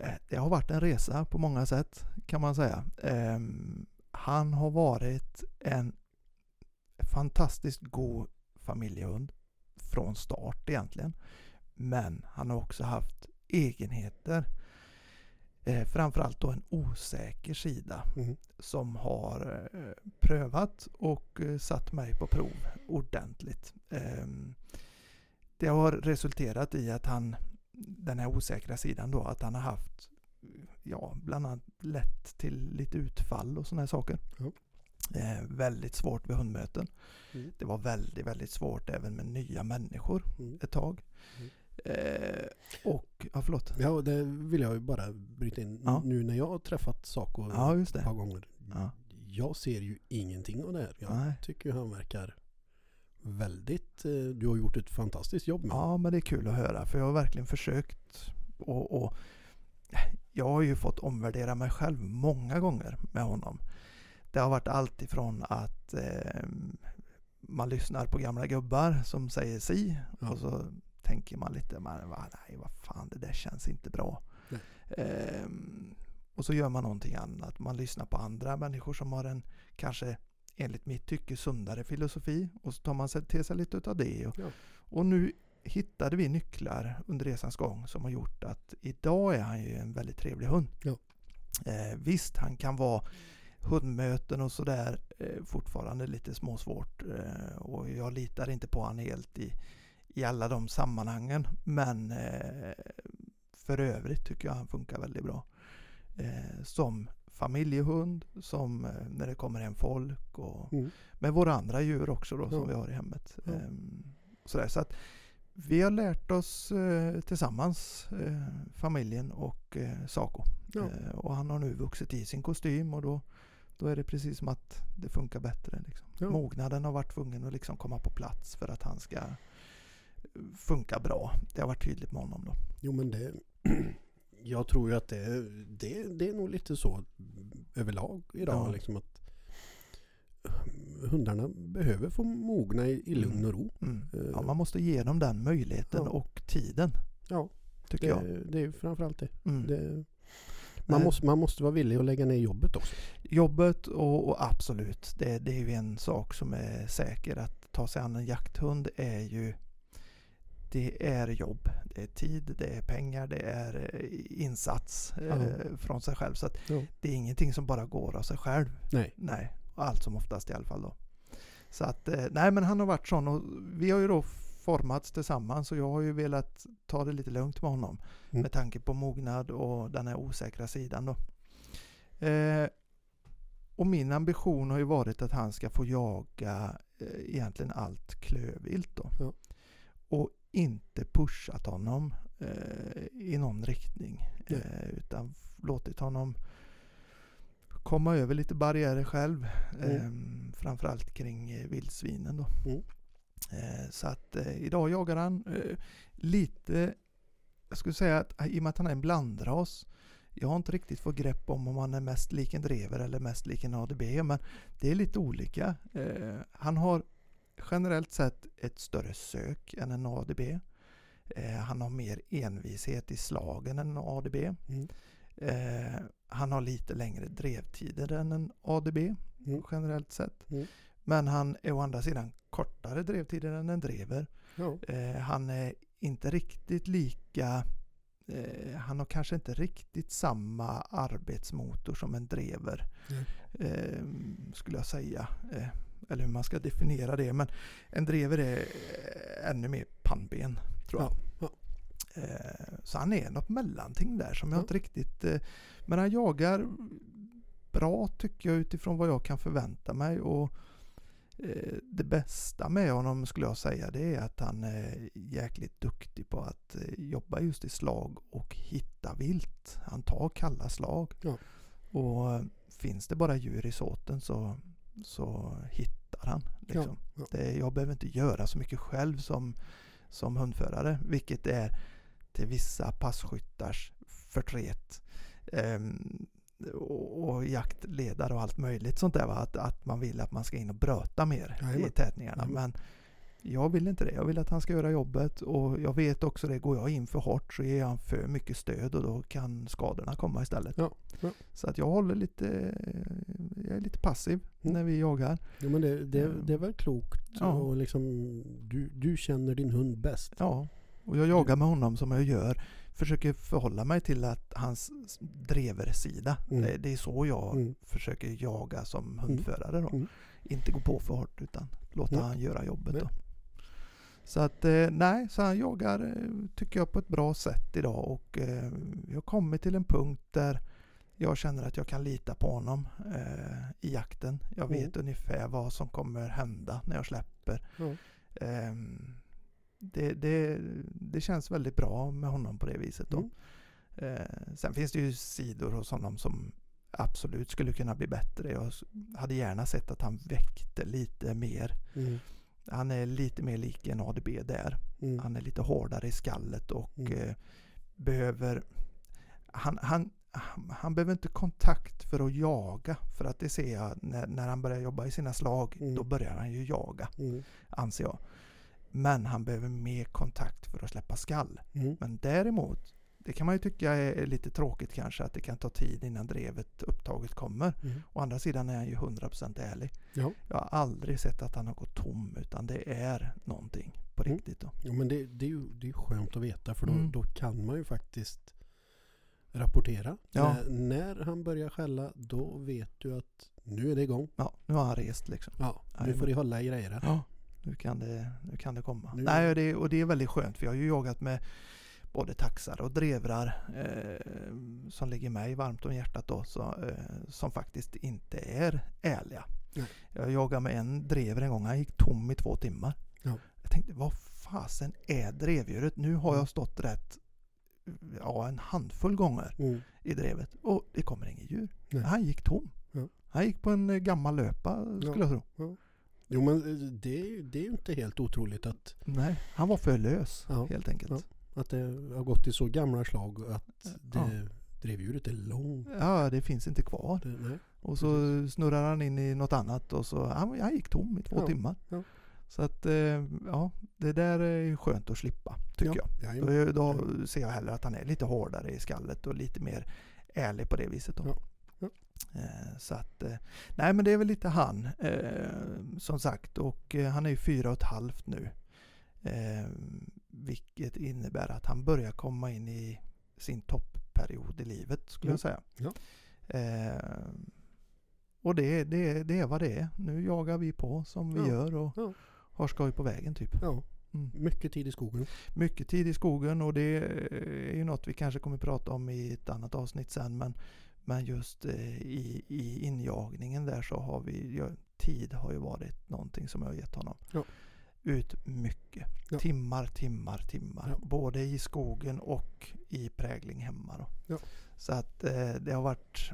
eh, det har varit en resa på många sätt kan man säga. Eh, han har varit en fantastiskt god familjehund från start egentligen. Men han har också haft egenheter. Eh, framförallt då en osäker sida Mm. som har eh, prövat och eh, satt mig på prov ordentligt. Ehm, det har resulterat i att han, den här osäkra sidan då, att han har haft ja, bland annat lett till lite utfall och sådana här saker. Ja. Eh, väldigt svårt vid hundmöten. Mm. Det var väldigt, väldigt svårt även med nya människor Mm. ett tag. Mm. Eh, och, ja förlåt. Ja, det vill jag ju bara bryta in. Ja. Nu när jag har träffat Saco Ja, just ett par det. gånger. Ja. Jag ser ju ingenting av det här. Jag Nej. tycker han verkar väldigt... eh, Du har gjort ett fantastiskt jobb med. Ja, men det är kul att höra för jag har verkligen försökt och, och jag har ju fått omvärdera mig själv många gånger med honom. Det har varit allt ifrån att eh, man lyssnar på gamla gubbar som säger si Ja. och så tänker man lite, man, va, nej vad fan det där känns inte bra. Ehm, och så gör man någonting annat. Man lyssnar på andra människor som har en kanske enligt mitt tycke sundare filosofi och så tar man sig till sig lite utav det. Och, Ja. och nu hittade vi nycklar under resans gång som har gjort att idag är han ju en väldigt trevlig hund. Ja. Eh, visst, han kan vara hundmöten och sådär eh, fortfarande lite småsvårt eh, och jag litar inte på han helt i, i alla de sammanhangen men eh, för övrigt tycker jag han funkar väldigt bra. Eh, som familjehund, som eh, när det kommer hem folk och Mm. med våra andra djur också då som Ja. vi har i hemmet. Ja. Ehm, sådär. Så att vi har lärt oss eh, tillsammans, eh, familjen och eh, Saco. Ja. Eh, och han har nu vuxit i sin kostym och då, då är det precis som att det funkar bättre. Liksom. Ja. Mognaden har varit tvungen att liksom komma på plats för att han ska eh, funka bra. Det har varit tydligt med honom då. Jo men det... Jag tror ju att det, det, det är nog lite så överlag idag. Ja. Liksom att hundarna behöver få mogna i, i lugn och ro. Mm. Eh, Ja, man måste ge dem den möjligheten Ja. och tiden. Ja, Tycker det, jag. det är framförallt det. Mm. det man, måste, man måste vara villig att lägga ner jobbet också. Jobbet och, och absolut, det, det är ju en sak som är säker. Att ta sig an en jakthund är ju det är jobb, det är tid, det är pengar, det är eh, insats eh, från sig själv. Så att Ja. det är ingenting som bara går av sig själv. Nej. Nej, allt som oftast i alla fall då. Så att, eh, nej men han har varit sån och vi har ju då formats tillsammans och jag har ju velat ta det lite lugnt med honom. Mm. Med tanke på mognad och den här osäkra sidan då. Eh, och min ambition har ju varit att han ska få jaga eh, egentligen allt klövvilt då. Ja. Och inte pushat honom eh, i någon riktning. Nej. Eh, utan låtit honom komma över lite barriärer själv. Mm. Eh, framförallt kring eh, vildsvinen då. Mm. Eh, så att eh, idag jagar han eh, lite, jag skulle säga att i och med att han är en blandras. Jag har inte riktigt fått grepp om om han är mest lik en drever eller mest lik en ADB. Men det är lite olika. Eh, han har generellt sett ett större sök än en ADB. Eh, han har mer envishet i slagen än en ADB. Mm. Eh, han har lite längre drevtider än en ADB Mm. generellt sett. Mm. Men han är å andra sidan kortare drevtider än en drever. Ja. Eh, han är inte riktigt lika eh, han har kanske inte riktigt samma arbetsmotor som en drever. Eh, skulle jag säga. Eh, eller hur man ska definiera det. Men en drever är eh, ännu mer pannben. Tror jag. Ja, Eh, så han är något mellanting där som jag Ja. inte riktigt... Men han jagar bra tycker jag utifrån vad jag kan förvänta mig. Och det bästa med honom skulle jag säga det är att han är jäkligt duktig på att eh, jobba just i slag och hitta vilt. Han tar kalla slag. Ja. Och eh, finns det bara djur i såten så, så hittar han. Liksom. ja. Det, jag behöver inte göra så mycket själv som, som hundförare, vilket är till vissa passkyttars förtret. Ehm, och, och jaktledare och allt möjligt sånt där. Va? Att, att man vill att man ska in och bröta mer Jajamän. i tätningarna. Jajamän. Men jag vill inte det. Jag vill att han ska göra jobbet och jag vet också det. Går jag in för hårt så ger han för mycket stöd och då kan skadorna komma istället. Ja, ja. Så att jag håller lite, jag är lite passiv Mm. när vi jagar. Jo, men det, det, Ja. det är väl klokt. Ja. Och liksom, du, du känner din hund bäst. Ja, och jag jagar med honom som jag gör. Försöker förhålla mig till att hans dreversida. Mm. Det, det är så jag Mm. försöker jaga som hundförare. Då. Mm. Inte gå på för hårt utan låta Nej. han göra jobbet. Då. Så att eh, nej, så han jagar eh, tycker jag på ett bra sätt idag och eh, har kommit till en punkt där jag känner att jag kan lita på honom eh, i jakten. Jag Mm. vet ungefär vad som kommer hända när jag släpper. Ja. Det, det, det känns väldigt bra med honom på det viset. Då. Mm. Eh, sen finns det ju sidor hos honom som absolut skulle kunna bli bättre. Jag hade gärna sett att han väckte lite mer. Mm. Han är lite mer lik en ADB där. Mm. Han är lite hårdare i skallet och Mm. eh, behöver han, han, han, han behöver inte kontakt för att jaga. För att det ser jag när, när han börjar jobba i sina slag. Mm. Då börjar han ju jaga, Mm. anser jag. Men han behöver mer kontakt för att släppa skall. Mm. Men däremot, det kan man ju tycka är lite tråkigt kanske att det kan ta tid innan drevet upptaget kommer. Mm. Å andra sidan är han ju 100% ärlig. Ja. Jag har aldrig sett att han har gått tom utan det är någonting på Mm. riktigt. Då. Jo, men det, det, är ju, det är skönt att veta för då, Mm. då kan man ju faktiskt rapportera. Ja. När, när han börjar skälla då vet du att nu är det igång. Ja, nu har han rest liksom. Ja, nu får de hålla i grejerna. Ja, nu kan det, nu kan det komma. Nu- Nej, och det, och det är väldigt skönt för jag har ju jagat med både taxar och drevrar eh, som ligger mig varmt om hjärtat då, så, eh, som faktiskt inte är ärliga. Nej. Jag jagade med en drever en gång, han gick tom i två timmar. Ja. Jag tänkte, vad fasen är drevdjuret? Nu har jag stått rätt ja, en handfull gånger Mm. i drevet och det kommer inget djur. Nej. Han gick tom. Han gick på en eh, gammal löpa skulle jag tro. Jo men eh, det, det är ju inte helt otroligt att, Nej, han var för lös Ja. helt enkelt. Ja. att det har gått i så gamla slag att det, Ja. drevdjuret är långt. Ja, det finns inte kvar. Det. Och så snurrar han in i något annat och så, han, han gick tom i två timmar. Så att, eh, ja, det där är skönt att slippa, tycker ja. jag. Då, då ser jag hellre att han är lite hårdare i skallet och lite mer ärlig på det viset. Då. Ja, Så att, eh, nej men det är väl lite han, eh, som sagt. Och eh, han är ju fyra och ett halvt nu. Eh, vilket innebär att han börjar komma in i sin toppperiod i livet, skulle Mm. jag säga. Ja. Eh, och det, det, det är vad det är. Nu jagar vi på som vi Ja, gör och ja. har skoj på vägen typ. Ja, Mm. mycket tid i skogen. Mycket tid i skogen och det är ju något vi kanske kommer prata om i ett annat avsnitt sen. Men, men just eh, i, i injagningen där så har vi, ja, tid har ju varit någonting som jag har gett honom. Ja. Ut mycket. Ja. Timmar, timmar, timmar. Ja. Både i skogen och i prägling hemma. Så att eh, det har varit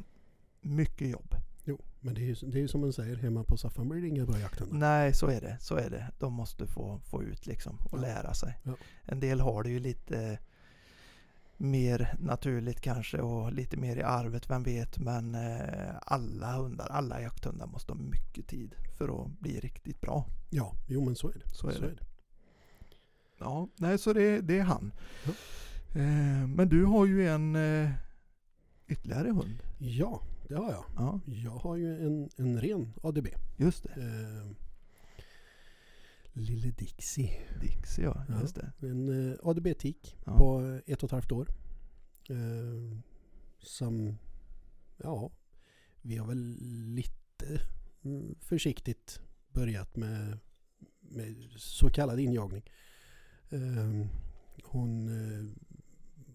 mycket jobb. Jo, men det är ju det är som man säger, hemma på Saffan blir det inga bra jakthundar. Nej, så är det. Så är det. De måste få, få ut liksom och lära sig. En del har det ju lite mer naturligt kanske och lite mer i arvet, vem vet. Men eh, alla hundar, alla jakthundar måste ha mycket tid för att bli riktigt bra. Ja, jo men så är det. Så är det. Ja, nej så det, det är han. Ja. Eh, men du har ju en eh, ytterligare hund. Ja, det har jag. Ja, Jag har ju en, en ren ADB. just det. Eh, Lille Dixie. Dixie ja, Ja. just det. En eh, ADB-tik Ja. på ett och ett halvt år. Eh, som, ja, vi har väl lite mm, försiktigt börjat med, med så kallad injagning. Eh, hon eh,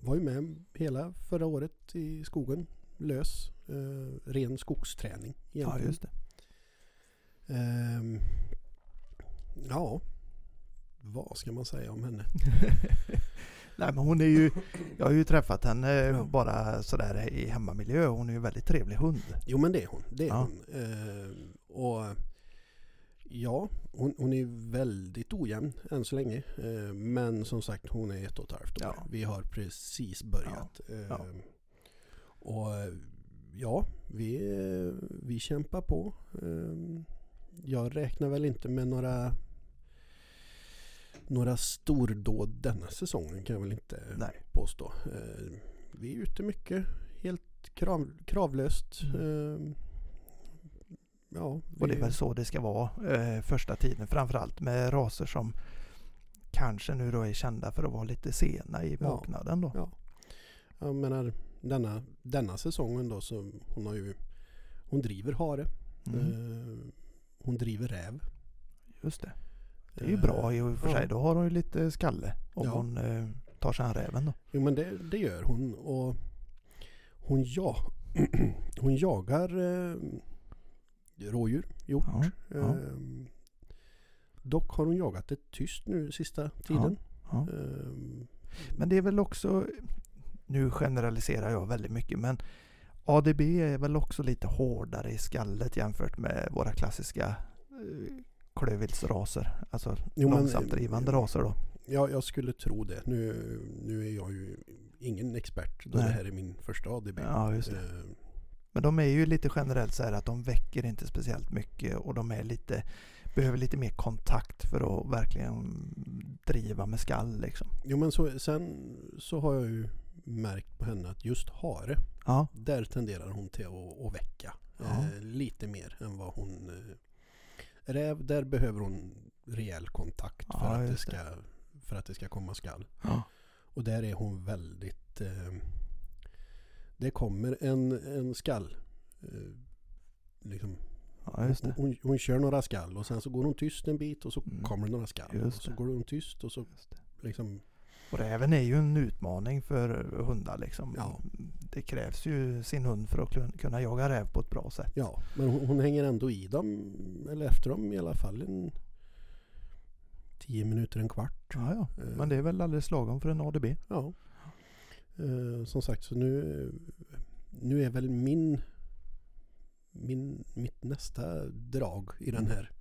var ju med hela förra året i skogen, lös, ren skogsträning. Ja, egentligen. just det. Ja, vad ska man säga om henne? Nej men hon är ju, jag har ju träffat henne Ja. bara sådär i hemmamiljö. Hon är ju en väldigt trevlig hund. Jo men det är hon. Det är Ja. hon. Ehm, och ja, hon, hon är väldigt ojämn än så länge. Ehm, men som sagt hon är ett och ett halvt år. Ja. Vi har precis börjat. Ja. Ehm, och ja, vi, vi kämpar på. Jag räknar väl inte med några några stordåd denna säsongen kan jag väl inte Nej. påstå. Eh, vi är ute mycket, helt krav, kravlöst. Eh, ja, Och det är vi- väl så det ska vara eh, första tiden. Framförallt med raser som kanske nu då är kända för att vara lite sena i Ja. mognaden då. Ja. Jag menar denna, denna säsongen då så hon har ju Hon driver hare. Mm. Eh, hon driver räv. Just det. Det är ju bra i och för sig. ja. Då har hon ju lite skalle om Ja. hon eh, tar sig an räven då. Jo men det, det gör hon och hon, ja, hon jagar eh, rådjur, hjort. Ja. Ehm, dock har hon jagat det tyst nu sista tiden. Ehm, Men det är väl också, nu generaliserar jag väldigt mycket, men ADB är väl också lite hårdare i skallet jämfört med våra klassiska eh, klövviltsraser. Alltså Jo, men- långsamt drivande raser då. ja, jag skulle tro det. Nu, nu är jag ju ingen expert då Nej. det här är min första ADB. Ja, just det. Ehm, Men de är ju lite generellt så här att de väcker inte speciellt mycket och de är lite, behöver lite mer kontakt för att verkligen driva med skall liksom. jo men så, sen så har jag ju märkt på henne att just hare, Ja, där tenderar hon till att, att väcka. Ja. Eh, lite mer än vad hon... Eh, räv, där behöver hon rejäl kontakt Ja, för, att det ska, för att det ska komma skall. Och där är hon väldigt... Eh, det kommer en, en skall. Eh, liksom, ja det. hon, hon, kör några skall och sen så går hon tyst en bit och så Mm. kommer det några skall. Och så det. går hon tyst och så det. liksom... Och räven är ju en utmaning för hundar liksom. Ja. Det krävs ju sin hund för att kun- kunna jaga räv på ett bra sätt. Ja, men hon, hon hänger ändå i dem, eller efter dem i alla fall en 10 minuter, en kvart. Ja, ja. Eh, Men det är väl alldeles lagom för en ADB? Ja. Eh, som sagt, så nu, nu är väl min, min, mitt nästa drag i den här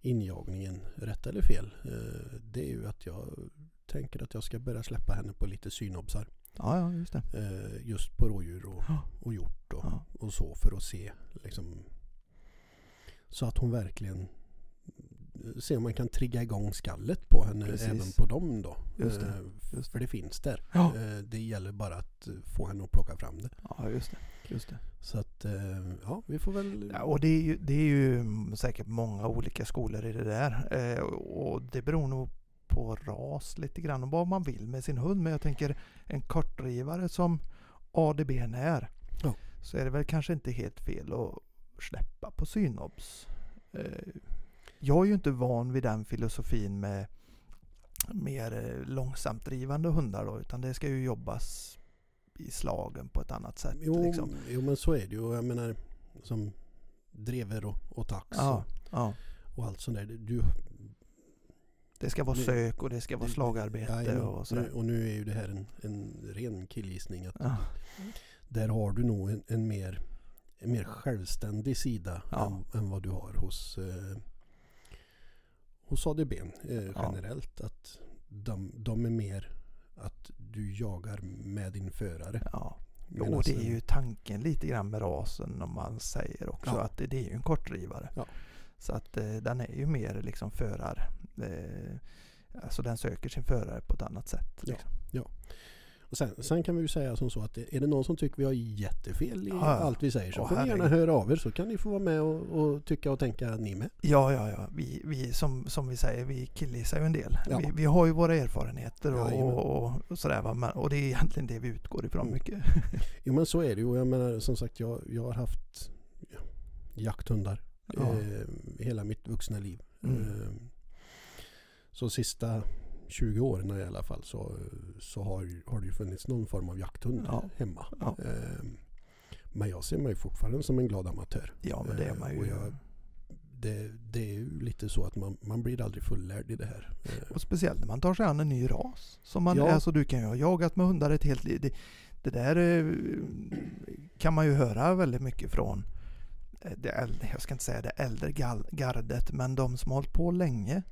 injagningen, rätt eller fel, eh, det är ju att jag tänker att jag ska börja släppa henne på lite synobsar. Ja, ja, just det. Eh, just på rådjur och, Ja. och hjort och, Ja. och så för att se liksom, så att hon verkligen se om man kan trigga igång skallet på henne Precis. även på dem då. Just det, Eh, just För det finns där. Ja. Eh, Det gäller bara att eh, få henne att plocka fram det. Ja, just det. Just det. Så att eh, ja, vi får väl... Ja, och det är, ju, det är ju säkert många olika skolor i det där. Eh, och det beror nog på ras lite grann och vad man vill med sin hund. Men jag tänker en kortdrivare som ADB är. Ja. Så är det väl kanske inte helt fel att släppa på synobs. Eh, jag är ju inte van vid den filosofin med mer eh, långsamt drivande hundar då, utan det ska ju jobbas i slagen på ett annat sätt. Jo, liksom. jo men så är det ju. Jag menar som drever och, och tax Ja, ja. och, och allt sånt där. Du, Det ska vara Nu- sök och det ska vara det- slagarbete jajamän. och nu, sådär. och nu är ju det här en, en ren killgissning. Att Ja, där har du nog en, en, mer, en mer självständig sida Ja. än, än vad du har hos, eh, hos ADB eh, Ja. generellt. Att de, de är mer att du jagar med din förare. ja. Och det är ju tanken lite grann med rasen om man säger också Ja. att det, det är ju en kortdrivare. Ja. Så att eh, den är ju mer liksom förar... Eh, alltså den söker sin förare på ett annat sätt. Ja. Liksom. Och sen, sen kan vi ju säga som så att är det någon som tycker vi har jättefel i Ja, ja. allt vi säger så Åh, får ni gärna höra av er så kan ni få vara med och, och tycka och tänka ni med. Ja, ja, ja. Vi, vi som, som vi säger, vi killgissar ju en del. Ja. Vi, vi har ju våra erfarenheter och, Jajamän. och, och sådär. Va? Och det är egentligen det vi utgår ifrån Mm. mycket. Jo men så är det ju. Och Jag menar som sagt jag, jag har haft ja, jakthundar Ja. eh, hela mitt vuxna liv. Mm. Eh, så sista 20 åren i alla fall så, så har, har det ju funnits någon form av jakthund Ja. hemma. Ja. Eh, men jag ser mig fortfarande som en glad amatör. Ja, men det är man ju. jag- Det, det är ju lite så att man, man blir aldrig fullärd i det här. Och speciellt när man tar sig an en ny ras. Som man, Ja. alltså du kan ju ha jagat med hundar ett helt liv. Det, det där kan man ju höra väldigt mycket från det äldre, jag ska inte säga det äldre gardet, men de som har hållit på länge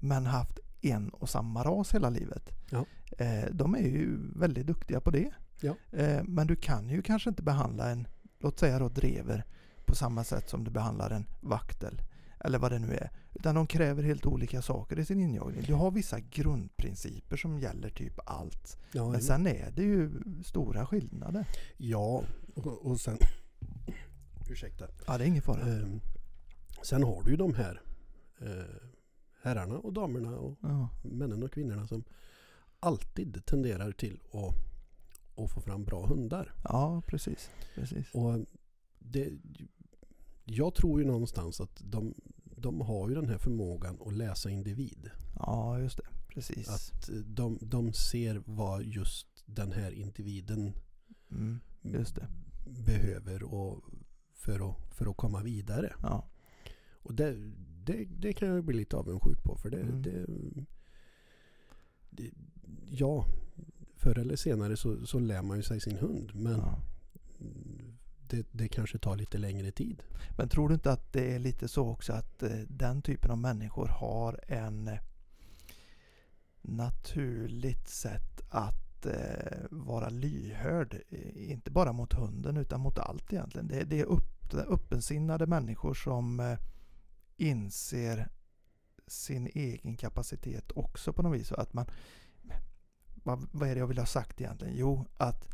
men haft en och samma ras hela livet. Ja. Eh, de är ju väldigt duktiga på det. Ja. Eh, men du kan ju kanske inte behandla en, låt säga då drever, på samma sätt som du behandlar en vaktel. Eller vad det nu är. Utan de kräver helt olika saker i sin injagning. Du har vissa grundprinciper som gäller typ allt. ja, Men sen är det ju stora skillnader. ja och, och sen... Ursäkta. Ja, det är ingen fara. Eh, sen har du ju de här eh, herrarna och damerna och Ja, männen och kvinnorna som alltid tenderar till att, att få fram bra hundar. ja precis. precis. Och det, jag tror ju någonstans att de, de har ju den här förmågan att läsa individ. Ja, just det. Precis. Att de, de ser vad just den här individen Mm, just det. behöver och för, att, för att komma vidare. Ja. Och det, det, det kan jag bli lite avundsjuk på. För det, Mm. det, det Ja, förr eller senare så, så lär man ju sig sin hund. Men ja. det, det kanske tar lite längre tid. Men tror du inte att det är lite så också att eh, den typen av människor har en eh, naturligt sätt att eh, vara lyhörd. eh, Inte bara mot hunden utan mot allt egentligen. Det, det är upp, öppensinnade människor som eh, inser sin egen kapacitet också på något vis. Att man, vad, vad är det jag vill ha sagt egentligen? Jo, att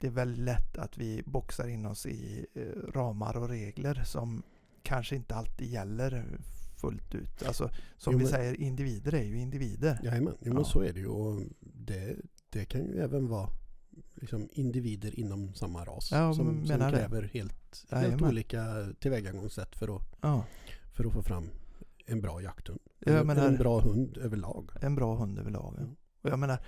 det är väldigt lätt att vi boxar in oss i eh, ramar och regler som kanske inte alltid gäller fullt ut. Alltså som Jo, vi men- säger, individer är ju individer. Jajamän, jo, men Ja. så är det ju. Och det, det kan ju även vara liksom individer inom samma ras. Ja, som, som menar det. kräver helt, helt Jajamän. olika tillvägagångssätt för att, Ja, för att få fram en bra jakthund. Eller menar- en bra hund överlag. en bra hund överlag. ja. Mm. Och jag menar,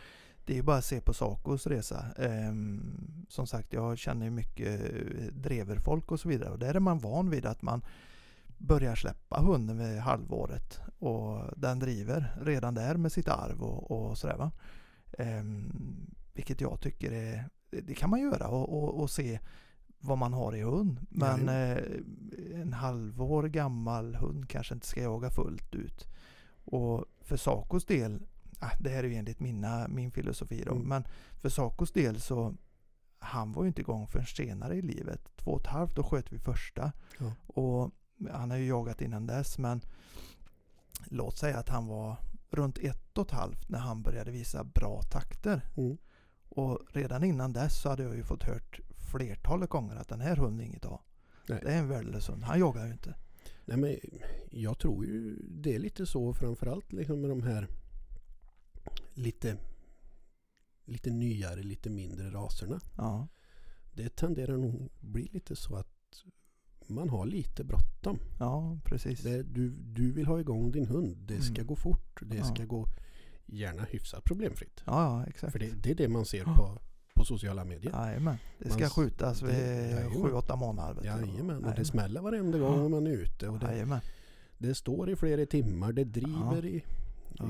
det är ju bara att se på Sacos resa. Ehm, som sagt, jag känner mycket eh, dreverfolk och så vidare. Och där är man van vid att man börjar släppa hunden vid halvåret och den driver redan där med sitt arv och, och sådär va. Ehm, vilket jag tycker är, det kan man göra och, och, och se vad man har i hund. Men eh, en halvår gammal hund kanske inte ska jaga fullt ut. Och för Sacos del, ah, det här är ju enligt mina, min filosofi då, Mm. men för Sacos del så han var ju inte igång förrän senare i livet. Två och ett halvt, då sköt vi första. Ja. Och han har ju jagat innan dess men låt säga att han var runt ett och ett halvt när han började visa bra takter. Mm. Och redan innan dess så hade jag ju fått hört flertalet gånger att den här hunden är inget. Nej. Det är en värdelös hund. Han jagar ju inte. Nej, men jag tror ju det är lite så framförallt liksom med de här lite, lite nyare, lite mindre raserna. Ja, Det tenderar nog bli lite så att man har lite bråttom. ja precis. Det, du, du vill ha igång din hund. Det ska Mm. gå fort. Det Ja. ska gå gärna hyfsat problemfritt. Ja, ja exakt. För det, det är det man ser på, på sociala medier. Jajamän. Det Man ska s- skjutas vid jajamän. sju, åtta månader. vet du. Jajamän, och det smäller varenda gång Ja. man är ute. Och det, Jajamän. det står i flera timmar, det driver i,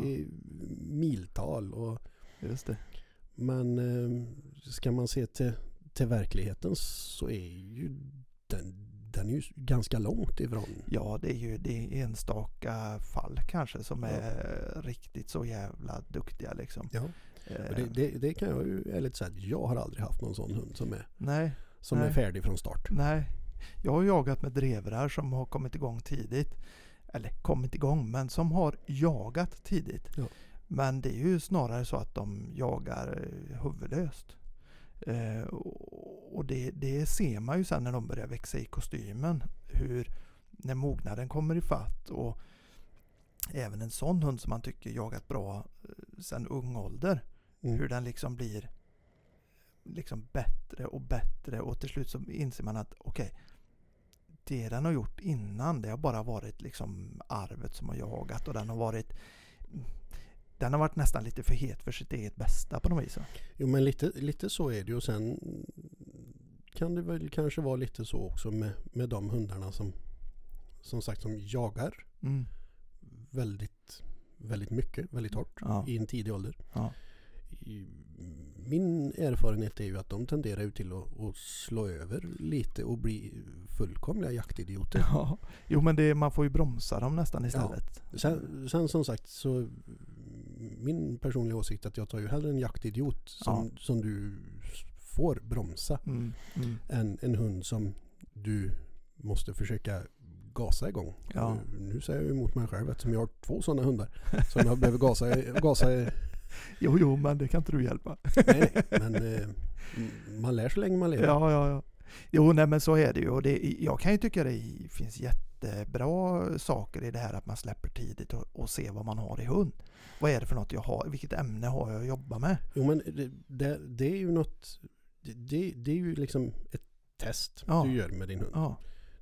i miltal. Och, Just det. men eh, ska man se till, till verkligheten så är ju den, den är ju ganska långt ifrån. Ja, det är ju det är enstaka fall kanske som Ja. är riktigt så jävla duktiga liksom. Ja. Det, det, det kan jag ju ärligt säga att jag har aldrig haft någon sån hund som är, Nej, som Nej. är färdig från start. nej. Jag har jagat med drevrar som har kommit igång tidigt. Eller kommit igång, men som har jagat tidigt. Ja. Men det är ju snarare så att de jagar huvudlöst. Eh, och det, det ser man ju sen när de börjar växa i kostymen. Hur när mognaden kommer i fatt och även en sån hund som man tycker jagat bra eh, sedan ung ålder. Mm. Hur den liksom blir liksom bättre och bättre och till slut så inser man att okej, det den har gjort innan det har bara varit liksom arvet som har jagat och den har varit den har varit nästan lite för het för sitt eget bästa på något vis. Jo men lite, lite så är det ju och sen kan det väl kanske vara lite så också med, med de hundarna som som sagt som jagar Mm. väldigt, väldigt mycket, väldigt hårt Ja. i en tidig ålder. Ja. Min erfarenhet är ju att de tenderar ju till att, att slå över lite och bli fullkomliga jaktidioter. Ja. Jo men det, man får ju bromsa dem nästan istället. Sen, sen som sagt så min personliga åsikt är att jag tar ju hellre en jaktidiot som, som du får bromsa Mm. Mm. än en hund som du måste försöka gasa igång. Ja. Nu, nu säger jag emot mig själv eftersom jag har två sådana hundar som jag behöver gasa, gasa Jo, jo, men det kan inte du hjälpa. nej, nej, men eh, man lär så länge man lever. Ja, ja, ja. Jo, nej men så är det ju. Och det, jag kan ju tycka det finns jättebra saker i det här att man släpper tidigt och, och ser vad man har i hund. Vad är det för något jag har? Vilket ämne har jag att jobba med? Jo men det, det, det är ju något, det, det, är ju liksom ett test Ja. du gör med din hund. Ja,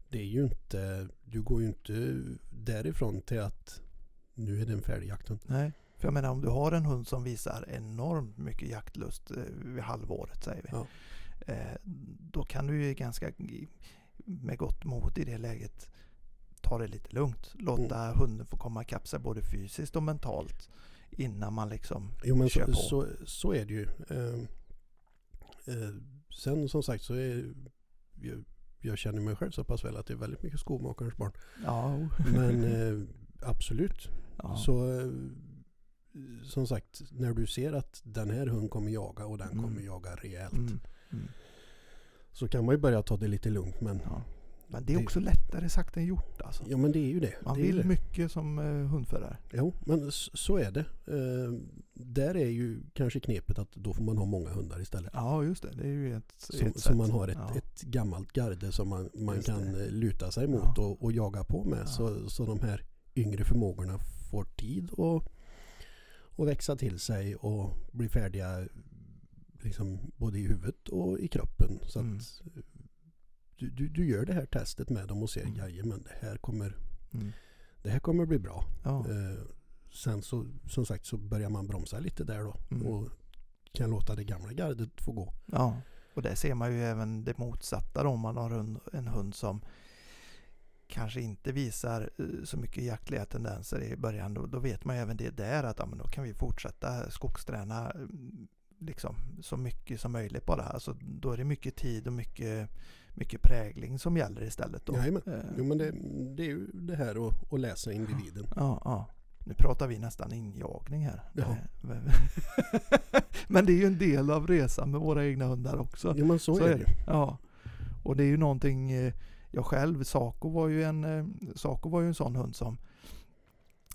Det är ju inte, du går ju inte därifrån till att nu är det en färdig jakthund. nej. För jag menar om du har en hund som visar enormt mycket jaktlust eh, vid halvåret säger vi. Ja. Eh, då kan du ju ganska med gott mod i det läget ta det lite lugnt. Låta Mm. hunden få komma ikapp sig både fysiskt och mentalt innan man liksom Jo men Kör så, på. så, så är det ju. Eh, sen som sagt så är jag, jag känner mig själv så pass väl att det är väldigt mycket skomakarens barn. Ja, Men eh, absolut. ja. Så eh, som sagt, när du ser att den här hunden kommer jaga och den Mm. kommer jaga rejält. Mm, mm, Så kan man ju börja ta det lite lugnt. Men, ja. Men det är Det- också lättare sagt än gjort alltså. ja men det är ju det. Man det vill det. mycket som eh, hundförare. Jo, men så är det. Eh, där är ju kanske knepet att då får man ha många hundar istället. Ja, just det. Det är ju ett, Så, ett sätt. man har ett, ja. ett gammalt garde som man, man Just kan det. eh, luta sig mot Ja. och, och jaga på med. Ja. Så, så de här yngre förmågorna får tid att och växa till sig och bli färdiga liksom, både i huvudet och i kroppen. Så Mm. att eh, du, du, du gör det här testet med dem och ser Mm. jajamän det här kommer, Mm. det här kommer bli bra. Ja. Eh, sen så som sagt så börjar man bromsa lite där då Mm. och kan låta det gamla gardet få gå. ja. Och där ser man ju även det motsatta då, om man har en, en hund som kanske inte visar eh, så mycket jaktliga tendenser i början, då, då vet man ju även det där att ja, men då kan vi fortsätta skogsträna mm, liksom, så mycket som möjligt bara. Alltså, då är det mycket tid och mycket, mycket prägling som gäller istället. Då. Jajamän. Eh, Jo men det, det är ju det här att, att läsa individen. Ja, ja. Nu pratar vi nästan injagning här. Ja. Det- Men det är ju en del av resan med våra egna hundar också. Jo men så, är det ju. Ja. Och det är ju någonting, eh, jag själv, Saco var ju en, eh, Saco var ju en sån hund som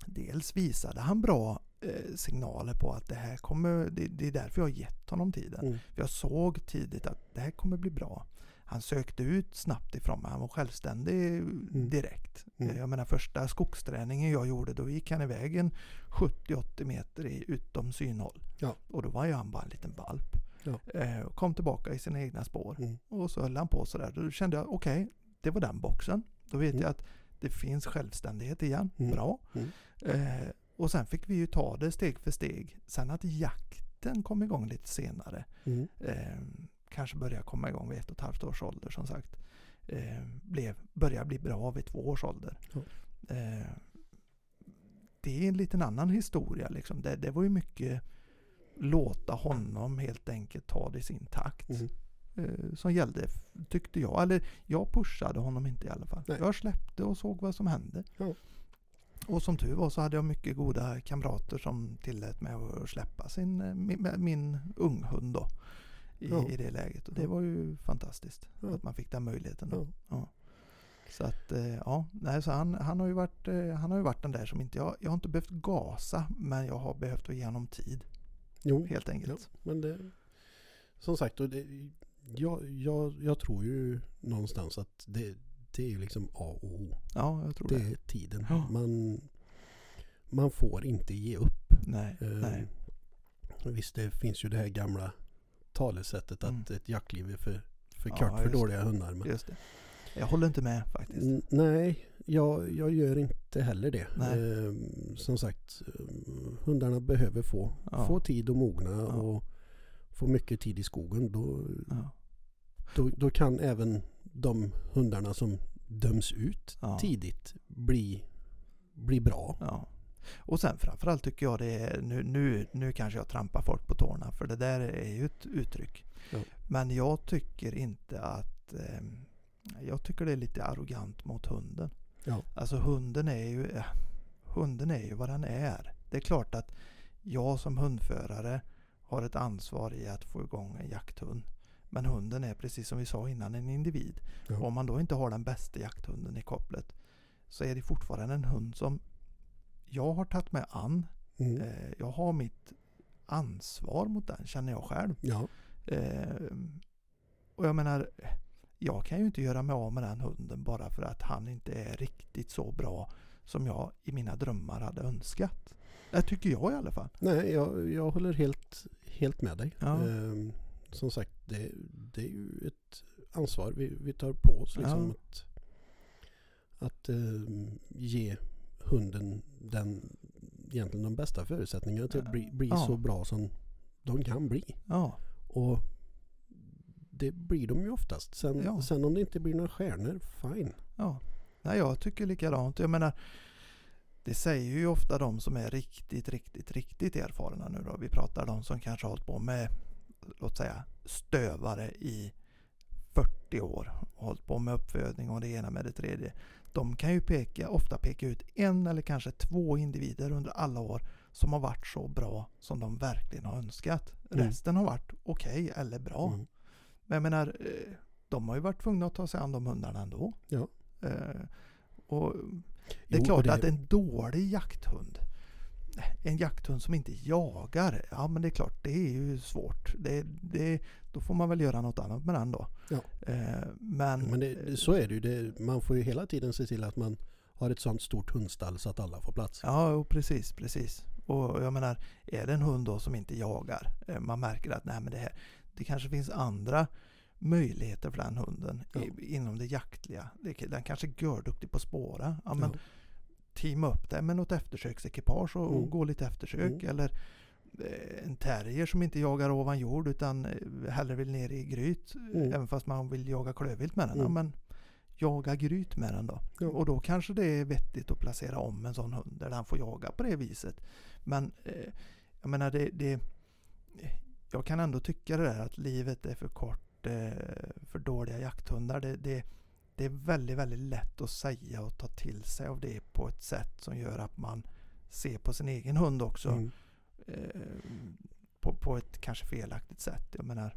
dels visade han bra eh, signaler på att det här kommer, det, det är därför jag har gett honom tiden. Mm. Jag såg tidigt att det här kommer bli bra. Han sökte ut snabbt ifrån mig, han var självständig direkt. Mm. Jag menar första skogsträningen jag gjorde, då gick han iväg en 70-80 meter i, utom synhåll. Ja. Och då var ju han bara en liten valp. Ja. Eh, kom tillbaka i sina egna spår. Mm. Och så höll han på sådär. Då kände jag, okej, det var den boxen. Då vet Mm. jag att det finns självständighet igen. Mm. Bra. Mm. Eh, och sen fick vi ju ta det steg för steg. Sen att jakten kom igång lite senare. Mm. Eh, kanske började komma igång vid ett och ett halvt års ålder som sagt. Eh, blev, började bli bra vid två års ålder. Eh, det är en liten annan historia liksom. Det, det var ju mycket låta honom helt enkelt ta det i sin takt. Mm. Eh, som gällde, tyckte jag. Eller jag pushade honom inte i alla fall. Nej. Jag släppte och såg vad som hände. Ja. Och som tur var så hade jag mycket goda kamrater som tillät mig att släppa sin, eh, min, min unghund då. I, Ja. i det läget. Och det var ju fantastiskt. Ja. Att man fick den möjligheten. Då. Ja. Så att eh, ja, nej, så han, han, har ju varit, eh, han har ju varit den där som inte jag, jag har inte behövt gasa men jag har behövt att ge honom tid Jo, helt enkelt. men det... Som sagt, och det, jag, jag, jag tror ju någonstans att det, det är ju liksom A och O. Ja, jag tror Det det. är tiden. Man, man får inte ge upp. Nej, Eh, nej. Visst, det finns ju det här gamla talesättet att Mm. ett jaktliv är för, för Ja, kort för just dåliga hundar. Men, Just det. Jag håller inte med faktiskt. N- nej, jag, jag gör inte heller det. Eh, som sagt, eh, hundarna behöver få, Ja. få tid att mogna Ja. och få mycket tid i skogen. Då, Ja. då, då kan även de hundarna som döms ut Ja. tidigt bli, bli bra. Och sen framförallt tycker jag det är, nu, nu, nu kanske jag trampar folk på tårna för det där är ju ett uttryck. Ja. Men jag tycker inte att, eh, jag tycker det är lite arrogant mot hunden. Ja. Alltså hunden är ju, eh, hunden är ju vad den är. Det är klart att jag som hundförare har ett ansvar i att få igång en jakthund. Men hunden är precis som vi sa innan en individ. Ja. Och om man då inte har den bästa jakthunden i kopplet så är det fortfarande en hund som jag har tagit mig an. Mm. Eh, jag har mitt ansvar mot den känner jag själv. Ja. Eh, och jag menar, jag kan ju inte göra mig av med den hunden bara för att han inte är riktigt så bra som jag i mina drömmar hade önskat. Det tycker jag i alla fall. Nej, jag, jag håller helt, helt med dig. Ja. Ehm, som sagt, det, det är ju ett ansvar vi, vi tar på oss. Liksom, Ja. Att, att ehm, ge hunden den, egentligen de bästa förutsättningarna till att bli, bli Ja. så bra som de kan bli. Ja, Och det blir de ju oftast. Sen, Ja. sen om det inte blir några stjärnor, fine. ja. Nej, jag tycker likadant. Jag menar, det säger ju ofta de som är riktigt, riktigt, riktigt erfarna nu då. Vi pratar de som kanske har hållit på med, låt säga, stövare i 40 år. Hållit på med uppfödning och det ena med det tredje. De kan ju peka, ofta peka ut en eller kanske två individer under alla år som har varit så bra som de verkligen har önskat. Mm. Resten har varit okej eller bra. Mm. Men jag menar, eh, de har ju varit tvungna att ta sig an de hundarna ändå. Ja. Eh, Och det är Jo, klart det- att en dålig jakthund, en jakthund som inte jagar, ja men det är klart, det är ju svårt. Det, det, då får man väl göra något annat med den då. Ja. Eh, Men, Men det, så är det ju. Det, man får ju hela tiden se till att man har ett sånt stort hundstall så att alla får plats. Ja, precis, precis. Och jag menar, är det en hund då som inte jagar, eh, man märker att nej, men det, här, det kanske finns andra möjligheter för den hunden Ja. i, inom det jaktliga. Den kanske är görduktig på att spåra. Ja, men Ja. teama upp det med något eftersöksekipage och, och Mm. gå lite eftersök. Mm. Eller en terrier som inte jagar ovan jord utan eh, hellre vill ner i gryt. Mm. Även fast man vill jaga klövvilt med den. Ja, Mm. men jaga gryt med den då. Ja. Och då kanske det är vettigt att placera om en sån hund där den får jaga på det viset. Men eh, jag menar det, det jag kan ändå tycka det där att livet är för kort eh, för dåliga jakthundar. Det, det, det är väldigt, väldigt lätt att säga och ta till sig av det på ett sätt som gör att man ser på sin egen hund också Mm. Eh, på, på ett kanske felaktigt sätt. Jag menar,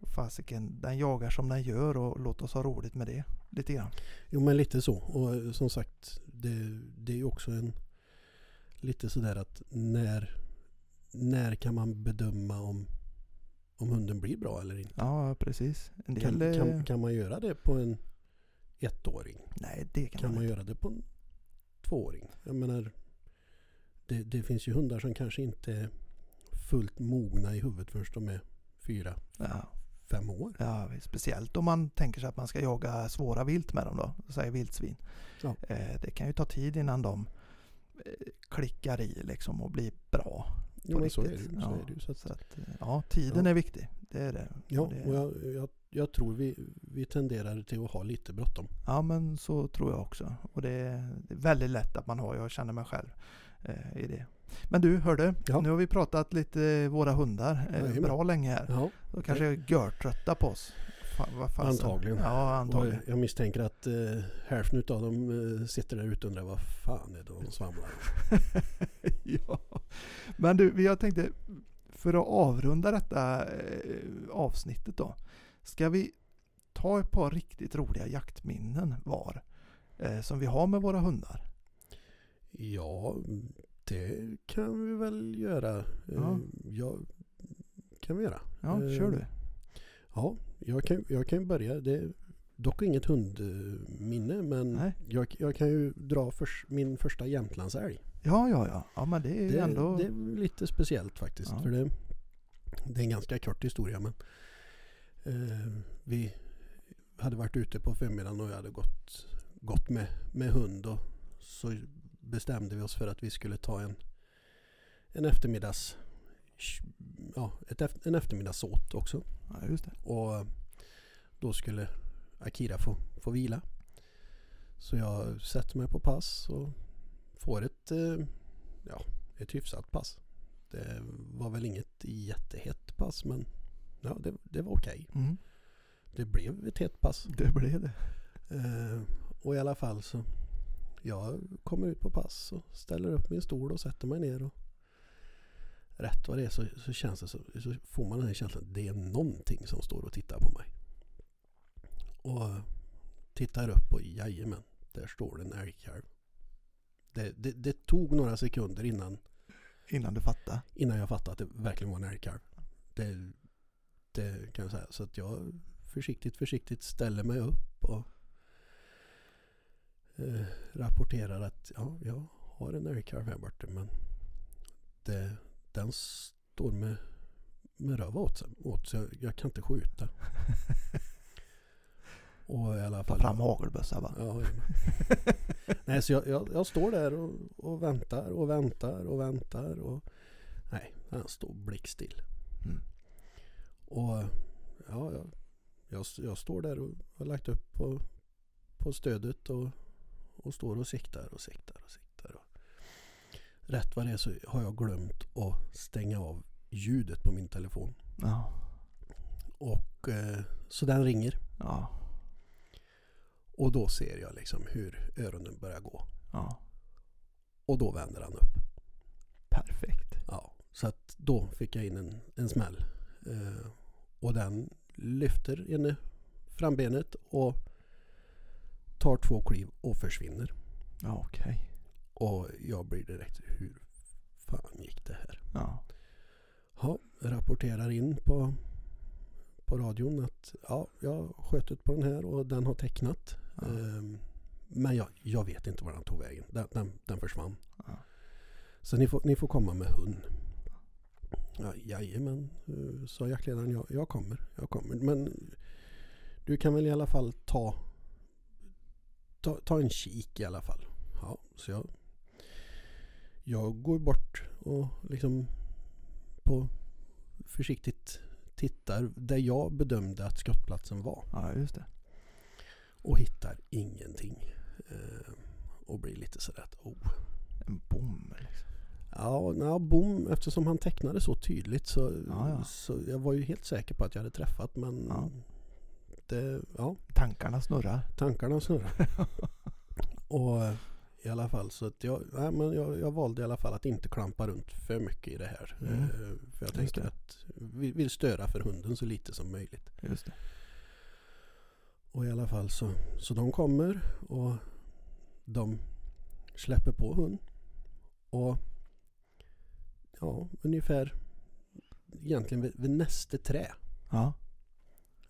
fasiken, den jagar som den gör och låt oss ha roligt med det lite grann. Jo men lite så. Och eh, som sagt det, det är ju också en lite sådär att när, när kan man bedöma om, om hunden blir bra eller inte? Ja, precis. Del, Kan, eh, kan, kan man göra det på en ettåring? nej, det kan, Kan man man inte. göra det på en tvååring? Jag menar det, det finns ju hundar som kanske inte är fullt mogna i huvudet förrän de är fyra, Ja, fem år. ja, speciellt om man tänker sig att man ska jaga svåra vilt med dem då, säger vildsvin. Ja. Eh, det kan ju ta tid innan de eh, klickar i liksom och blir bra. Jo, men så är det ju. Så Ja, är det ju. Så att, Så att, eh, ja, tiden Ja. är viktig. Det är det. ja, Och det- och jag, jag, jag tror vi, vi tenderar till att ha lite bråttom. Ja men så tror jag också. Och det är, det är väldigt lätt att man har, jag känner mig själv i det. Men du, hörde, Ja. nu har vi pratat lite våra hundar eh, bra länge här. Ja, Då kanske är görtrötta på oss. Fan. Antagligen. Ja, och antagligen. jag misstänker att eh, hälften av dem eh, sitter där ute och undrar vad fan är det de svamlar ja. Men du, jag tänkte för att avrunda detta eh, avsnittet då. Ska vi ta ett par riktigt roliga jaktminnen var? Eh, som vi har med våra hundar. Ja, det kan vi väl göra. Eh, Ja. Ja, kan vi göra. Ja, Eh, kör du. Ja, jag kan, jag kan börja. Det är dock inget hundminne men jag, jag kan ju dra förs, min första Jämtlandsälg. Ja, ja, ja. Ja, men det är Det, ändå... det är lite speciellt faktiskt. Ja. För det, det är en ganska kort historia men eh, vi hade varit ute på förmiddagen och jag hade gått, gått med, med hund och så bestämde vi oss för att vi skulle ta en, en eftermiddags ja, ett, en eftermiddagsåt också. Ja, just det. Och eh, då skulle Akira få, få vila. Så jag sätter mig på pass och får ett, eh, ja, ett hyfsat pass. Det var väl inget jättehett pass men ja, det, det var okej. Mm. Det blev ett hett pass. Det blev det. Eh, och i alla fall så jag kommer ut på pass och ställer upp min stol och sätter mig ner. Och rätt vad det är så, så känns det så, så får man den här känslan att det är någonting som står och tittar på mig. Och eh, tittar upp och jajamän, där står det en älgkalv. Det, det, det tog några sekunder innan, Innan du fattade. innan jag fattade att det verkligen var en älgkalv. Det, det kan jag säga. Så att jag försiktigt, försiktigt ställer mig upp och eh, rapporterar att ja, jag har en älgkalv här borta men det, den står med, med röv åt, sig- åt så jag, jag kan inte skjuta. och i alla Ta fall... fram hagelbössa va? Ja. Nej, så jag, jag, jag står där och, och väntar och väntar och väntar och nej, han står blickstill. Mm. Och ja, jag, jag, jag står där och har lagt upp på, på stödet och, och står och siktar och siktar och siktar. Och rätt vad det är så har jag glömt att stänga av ljudet på min telefon. Ja. Och eh, så den ringer Ja. och då ser jag liksom hur öronen börjar gå. Ja. Och då vänder han upp. Perfekt. Ja, så att då fick jag in en, en smäll. Eh, och den lyfter ena frambenet och tar två kliv och försvinner. Ja, okej. Och jag blir direkt, hur fan gick det här? Ja. Ja, rapporterar in på, på radion att ja, jag har skjutit på den här och den har tecknat. Ja. Ehm, men jag, jag vet inte var den tog vägen. Den, den, den försvann. Ja. Så ni får, ni får komma med hund. Ja, jajamän, eh, sa jaktledaren. Jag, jag kommer, jag kommer. Men du kan väl i alla fall ta, ta, ta en kik i alla fall. Ja, så jag, jag går bort och liksom på försiktigt tittar där jag bedömde att skottplatsen var. Ja, just det. och hittar ingenting. Eh, och blir lite sådär att oh. En bom liksom. Ja, na, bom eftersom han tecknade så tydligt så, Ja, ja. så jag var ju helt säker på att jag hade träffat men Ja. Det, ja, Tankarna snurrar. tankarna snurrar. och eh, i alla fall så att jag, nej, men jag, jag valde i alla fall att inte klampa runt för mycket i det här. Mm. Eh, För jag tänkte att vi vill störa för hunden så lite som möjligt. Just det. Och i alla fall så, så de kommer och de släpper på hund. Och ja, ungefär egentligen vid, vid nästa trä Ja, eh,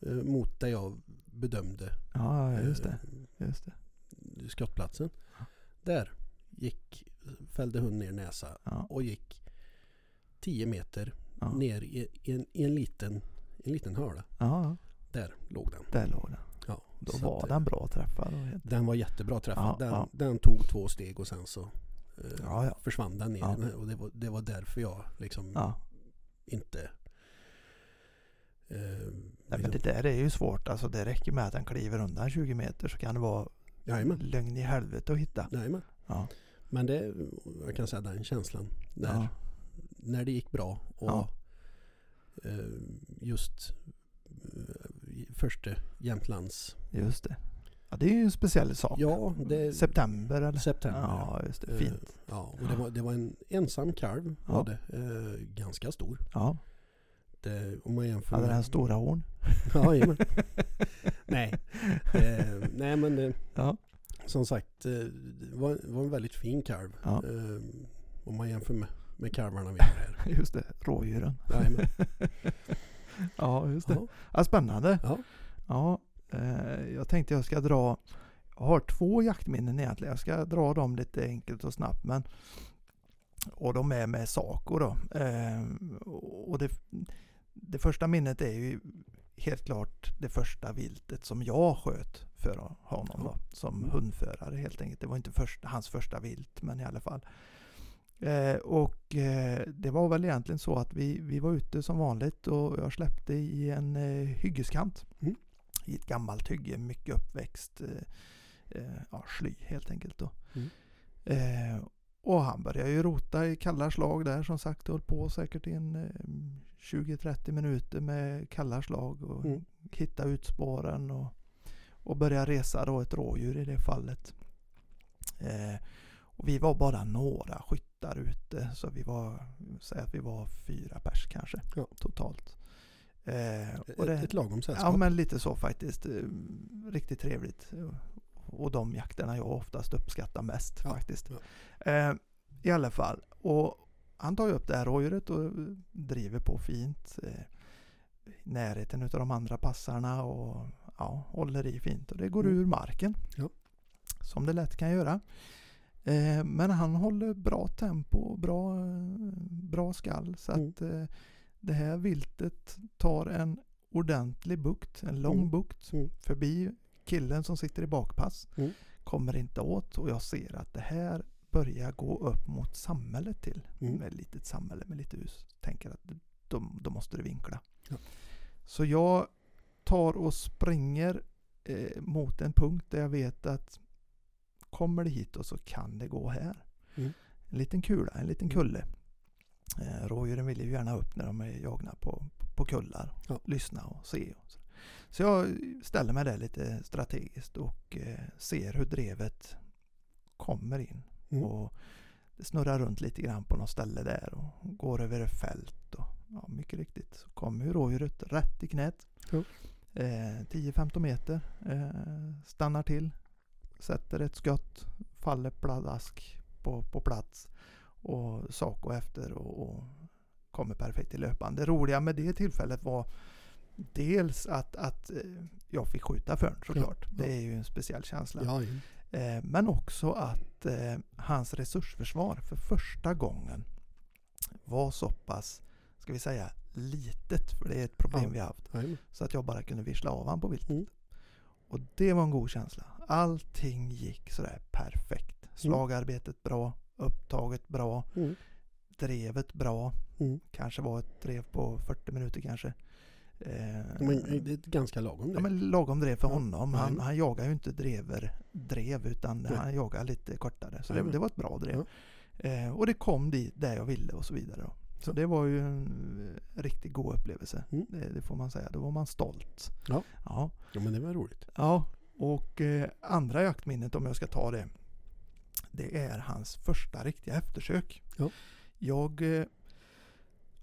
mot där jag bedömde ja ja, just det. eh, Just det. skottplatsen. Där gick, fällde hunden ner näsa Ja, och gick 10 meter ja. ner i, i, en, i en liten, en liten hörla. ja, Där låg den. där låg den. Ja, Då var att, den bra träffad. Den var jättebra träffad. Ja, den, ja. den tog två steg och sen så eh, Ja, ja. försvann den ner. Ja. Och det var, det var därför jag liksom Ja. inte... Eh, Nej, men liksom, det där är ju svårt. Alltså det räcker med att den kliver undan 20 meter så kan det vara jajamän, lögn i helvete att hitta. jajamän. Ja. Men det, jag kan säga den känslan. När, Ja. när det gick bra och Ja. eh, just eh, första Jämtlands... Just det. Ja, det är ju en speciell sak. Ja, det... September eller? September. Ja, just det. Eh, Fint. Ja, och det var, det var en ensam kalv Ja. var det. Eh, ganska stor. Ja. Det, om man jämför Hade med- den stora horn? Ja, jajamän. nej. Eh, nej men eh, Ja. som sagt, eh, det var, var en väldigt fin kalv. Ja. Eh, om man jämför med, med kalvarna vi har här. Just det. Rådjuren. Jajamän. Ja, just det. Ja, Ja, spännande. ja. Ja, eh, jag tänkte jag ska dra, jag har två jaktminnen egentligen. Jag ska dra dem lite enkelt och snabbt. Men, och de är med Saco då. Eh, och det, det första minnet är ju helt klart det första viltet som jag sköt för honom då. Som Mm. hundförare helt enkelt. Det var inte första, hans första vilt men i alla fall. Eh, och eh, det var väl egentligen så att vi, vi var ute som vanligt och jag släppte i en eh, hyggeskant. Mm. I ett gammalt hygge, mycket uppväxt eh, eh, ja, sly helt enkelt då. Mm. Eh, och han började ju rota i kalla slag där som sagt. Höll på säkert i en 20-30 minuter med kalla slag och Mm. hitta utspåren och, och börja resa då ett rådjur i det fallet. Eh, och vi var bara några skyttar ute så vi var, säg att vi var fyra pers kanske Ja. totalt. Eh, och det, ett lagom ja sällskap. men lite så faktiskt. Eh, Riktigt trevligt. Och de jakterna jag oftast uppskattar mest Ja, faktiskt. Eh, I alla fall. Och han tar ju upp det här rådjuret och driver på fint. Eh, i närheten av de andra passarna och ja, håller i fint. Och det går Mm. ur marken. Ja. Som det lätt kan göra. Eh, men han håller bra tempo bra, eh, bra skall. Så Mm. att det här viltet tar en ordentlig bukt, en lång Mm. bukt Mm. förbi killen som sitter i bakpass. Mm. Kommer inte åt och jag ser att det här börjar gå upp mot samhället till. Mm. Med ett litet samhälle med lite hus. Tänker att då, då måste det vinkla. Ja. Så jag tar och springer eh, mot en punkt där jag vet att kommer det hit och så kan det gå här. Mm. En liten kula, en liten Mm. kulle. Eh, rådjuren vill ju gärna upp när de är jagna på, på kullar. Ja. Lyssna och se. Och så. så jag ställer mig där lite strategiskt och eh, ser hur drevet kommer in. Mm. Och det snurrar runt lite grann på något ställe där och går över ett fält. Och, ja, mycket riktigt så kommer ju rådjuret rätt i knät. Ja. Eh, 10-15 meter. Eh, stannar till. Sätter ett skott. Faller pladask på, på plats. Och Saco efter och, och kommer perfekt i löpan. Det roliga med det tillfället var dels att, att eh, jag fick skjuta för den såklart. ja. Det är ju en speciell känsla. Ja, ja. Men också att eh, hans resursförsvar för första gången var så pass, ska vi säga, litet. För det är ett problem Ja. vi har haft. Jajamän. Så att jag bara kunde vissla av han på viltet. Mm. Och det var en god känsla. Allting gick sådär perfekt. Slagarbetet bra, upptaget bra, Mm. drevet bra. Mm. Kanske var ett drev på 40 minuter kanske. Eh, Men det är ett ganska lagom Ja, det. men lagom drev för Ja, honom. Han, han jagar ju inte drever, drev utan Nej. han jagar lite kortare. Så det, det var ett bra drev. Eh, och det kom dit där jag ville och så vidare. Då. Så Ja. det var ju en eh, riktigt god upplevelse. Mm. Det, det får man säga. Då var man stolt. Ja. Ja, Ja men det var roligt. ja. och eh, andra jaktminnet om jag ska ta det. Det är hans första riktiga eftersök. Ja. Jag eh,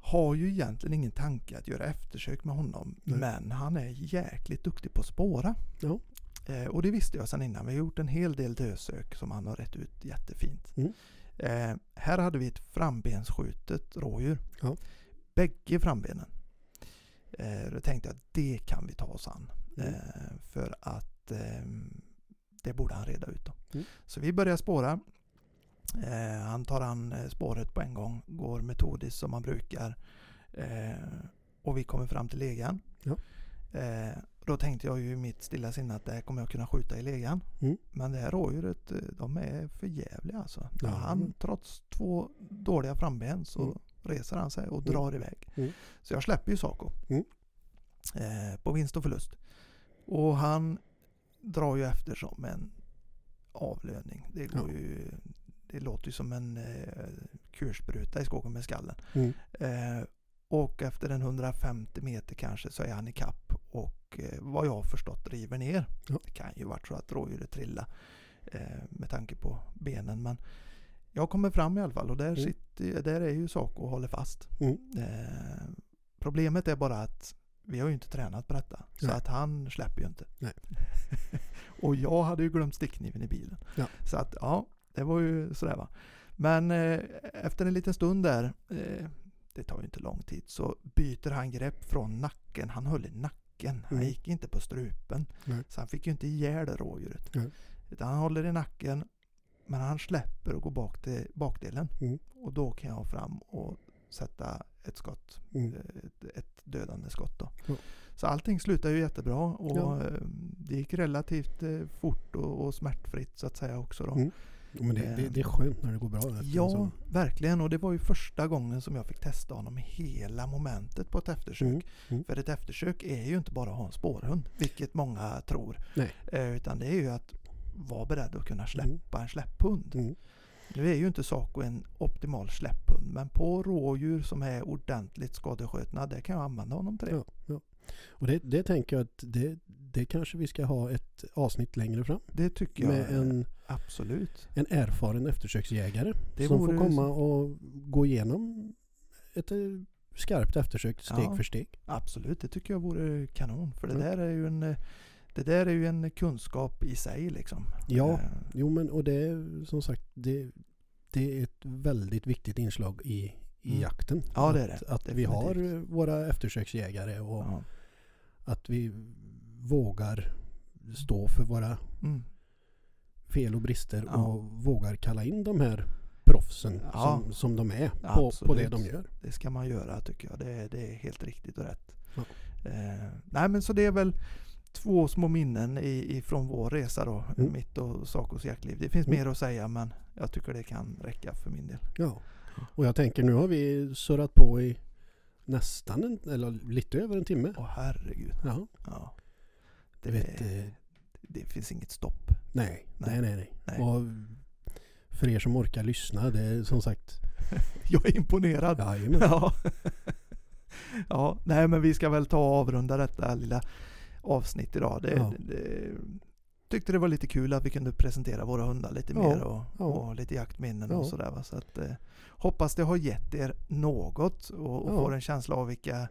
har ju egentligen ingen tanke att göra eftersök med honom. Nej. Men han är jäkligt duktig på att spåra. Ja. Eh, och det visste jag sedan innan. Vi har gjort en hel del dösök som han har rätt ut jättefint. Mm. Eh, här hade vi ett frambensskjutet rådjur. Ja. Bägge frambenen. Eh, då tänkte jag att det kan vi ta oss an. Mm. Eh, för att eh, det borde han reda ut. Mm. Så vi börjar spåra. Eh, han tar an eh, spåret på en gång. Går metodiskt som man brukar. Eh, och vi kommer fram till legan. Ja. Då tänkte jag ju i mitt stilla sinne att det här kommer jag kunna skjuta i legan. Mm. Men det här rådjuret, de är för jävliga alltså. Ja. Han, trots två dåliga framben så Mm. reser han sig och Mm. drar iväg. Mm. Så jag släpper ju Saco. Mm. Eh, på vinst och förlust. Och han drar ju efter som en avlöning. Det, går Ja. ju, det låter ju som en eh, kulspruta i skogen med skallen. Mm. Eh, och efter en 150 meter kanske så är han i kapp och eh, vad jag har förstått river ner. Ja. Det kan ju varit så att rådjuret trillade eh, med tanke på benen. Men jag kommer fram i alla fall och där, Mm. sitter, där är ju Saco och håller fast. Mm. Eh, problemet är bara att vi har ju inte tränat på detta. Så Nej. att han släpper ju inte. Och jag hade ju glömt stickkniven i bilen. Ja. Så att ja, det var ju sådär va. Men eh, efter en liten stund där, eh, det tar ju inte lång tid, så byter han grepp från nacken. Han höll i nacken. Han Mm. gick inte på strupen. Nej. Så han fick ju inte ihjäl rådjuret. Nej. Utan han håller i nacken, men han släpper och går bak till bakdelen. Mm. Och då kan jag fram och sätta ett skott Mm. ett, ett dödande skott. Då. Ja. Så allting slutade ju jättebra och Ja. eh, det gick relativt eh, fort och, och smärtfritt så att säga också. Då. Mm. Men det, det, det är skönt när det går bra. Ja, sån. verkligen. Och det var ju första gången som jag fick testa honom hela momentet på ett eftersök. Mm. Mm. För ett eftersök är ju inte bara att ha en spårhund, vilket många tror. Nej. Eh, utan det är ju att vara beredd att kunna släppa en släpphund. Mm. Nu är ju inte Saco en optimal släpphund, men på rådjur som är ordentligt skadeskjutna, där kan jag använda honom till det. Ja, ja. Och det, det tänker jag att det, det kanske vi ska ha ett avsnitt längre fram. Det tycker jag Med en, absolut. en erfaren eftersöksjägare. Det som får komma och gå igenom ett eh, skarpt eftersök steg Ja. för steg. Absolut, det tycker jag vore kanon. För det Ja. där är ju en eh, det där är ju en kunskap i sig liksom. Ja. Eh, Jo men och det är som sagt det, det är ett väldigt viktigt inslag i, i Mm. jakten. Ja, det är att, det. Att vi har våra eftersöksjägare och ja. Att vi vågar stå för våra Mm. fel och brister Ja. och vågar kalla in de här proffsen Ja. som, som de är på, på det de gör. Det ska man göra tycker jag. Det är, det är helt riktigt och rätt. Ja. Eh, nej men så det är väl två små minnen ifrån vår resa då. Mm. Mitt och Sacos jaktliv. Det finns Mm. mer att säga men jag tycker det kan räcka för min del. Ja. Och jag tänker nu har vi surrat på i nästan en, eller lite över en timme. Åh herregud. Ja. Ja. Det vet, eh, det finns inget stopp. nej, nej, Nej. nej, nej. Nej. Och för er som orkar lyssna, det är som sagt, Jag är imponerad. jajamän. Ja. ja, nej men vi ska väl ta och avrunda detta lilla avsnitt idag. Det, Ja. det, tyckte det var lite kul att vi kunde presentera våra hundar lite Ja, mer och, ja. och lite jaktminnen Ja. och sådär. Så att, eh, hoppas det har gett er något och, och får en känsla av vilka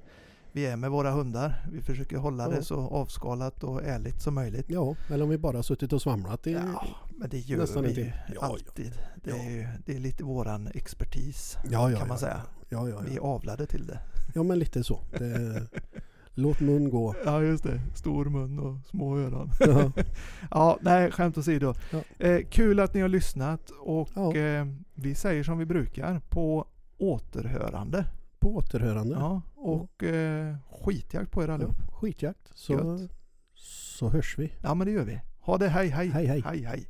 vi är med våra hundar. Vi försöker hålla det så avskalat och ärligt som möjligt. Ja, eller om vi bara suttit och svamlat i... Ja, men det gör nästan vi ju alltid. Det, är ju, det är lite våran expertis kan man säga. Vi är avlade till det. ja men lite så. Det, låt mun gå. Ja just det, stor mun och små öron. Ja. ja, nej skämt åsido. Ja. Eh, kul att ni har lyssnat och Ja. eh, vi säger som vi brukar på återhörande. På återhörande. Ja, och eh, skitjakt på er allihop. Ja, skitjakt. Så, Gött. så hörs vi. Ja men det gör vi. Ha det, hej hej. Hej, hej. hej, hej.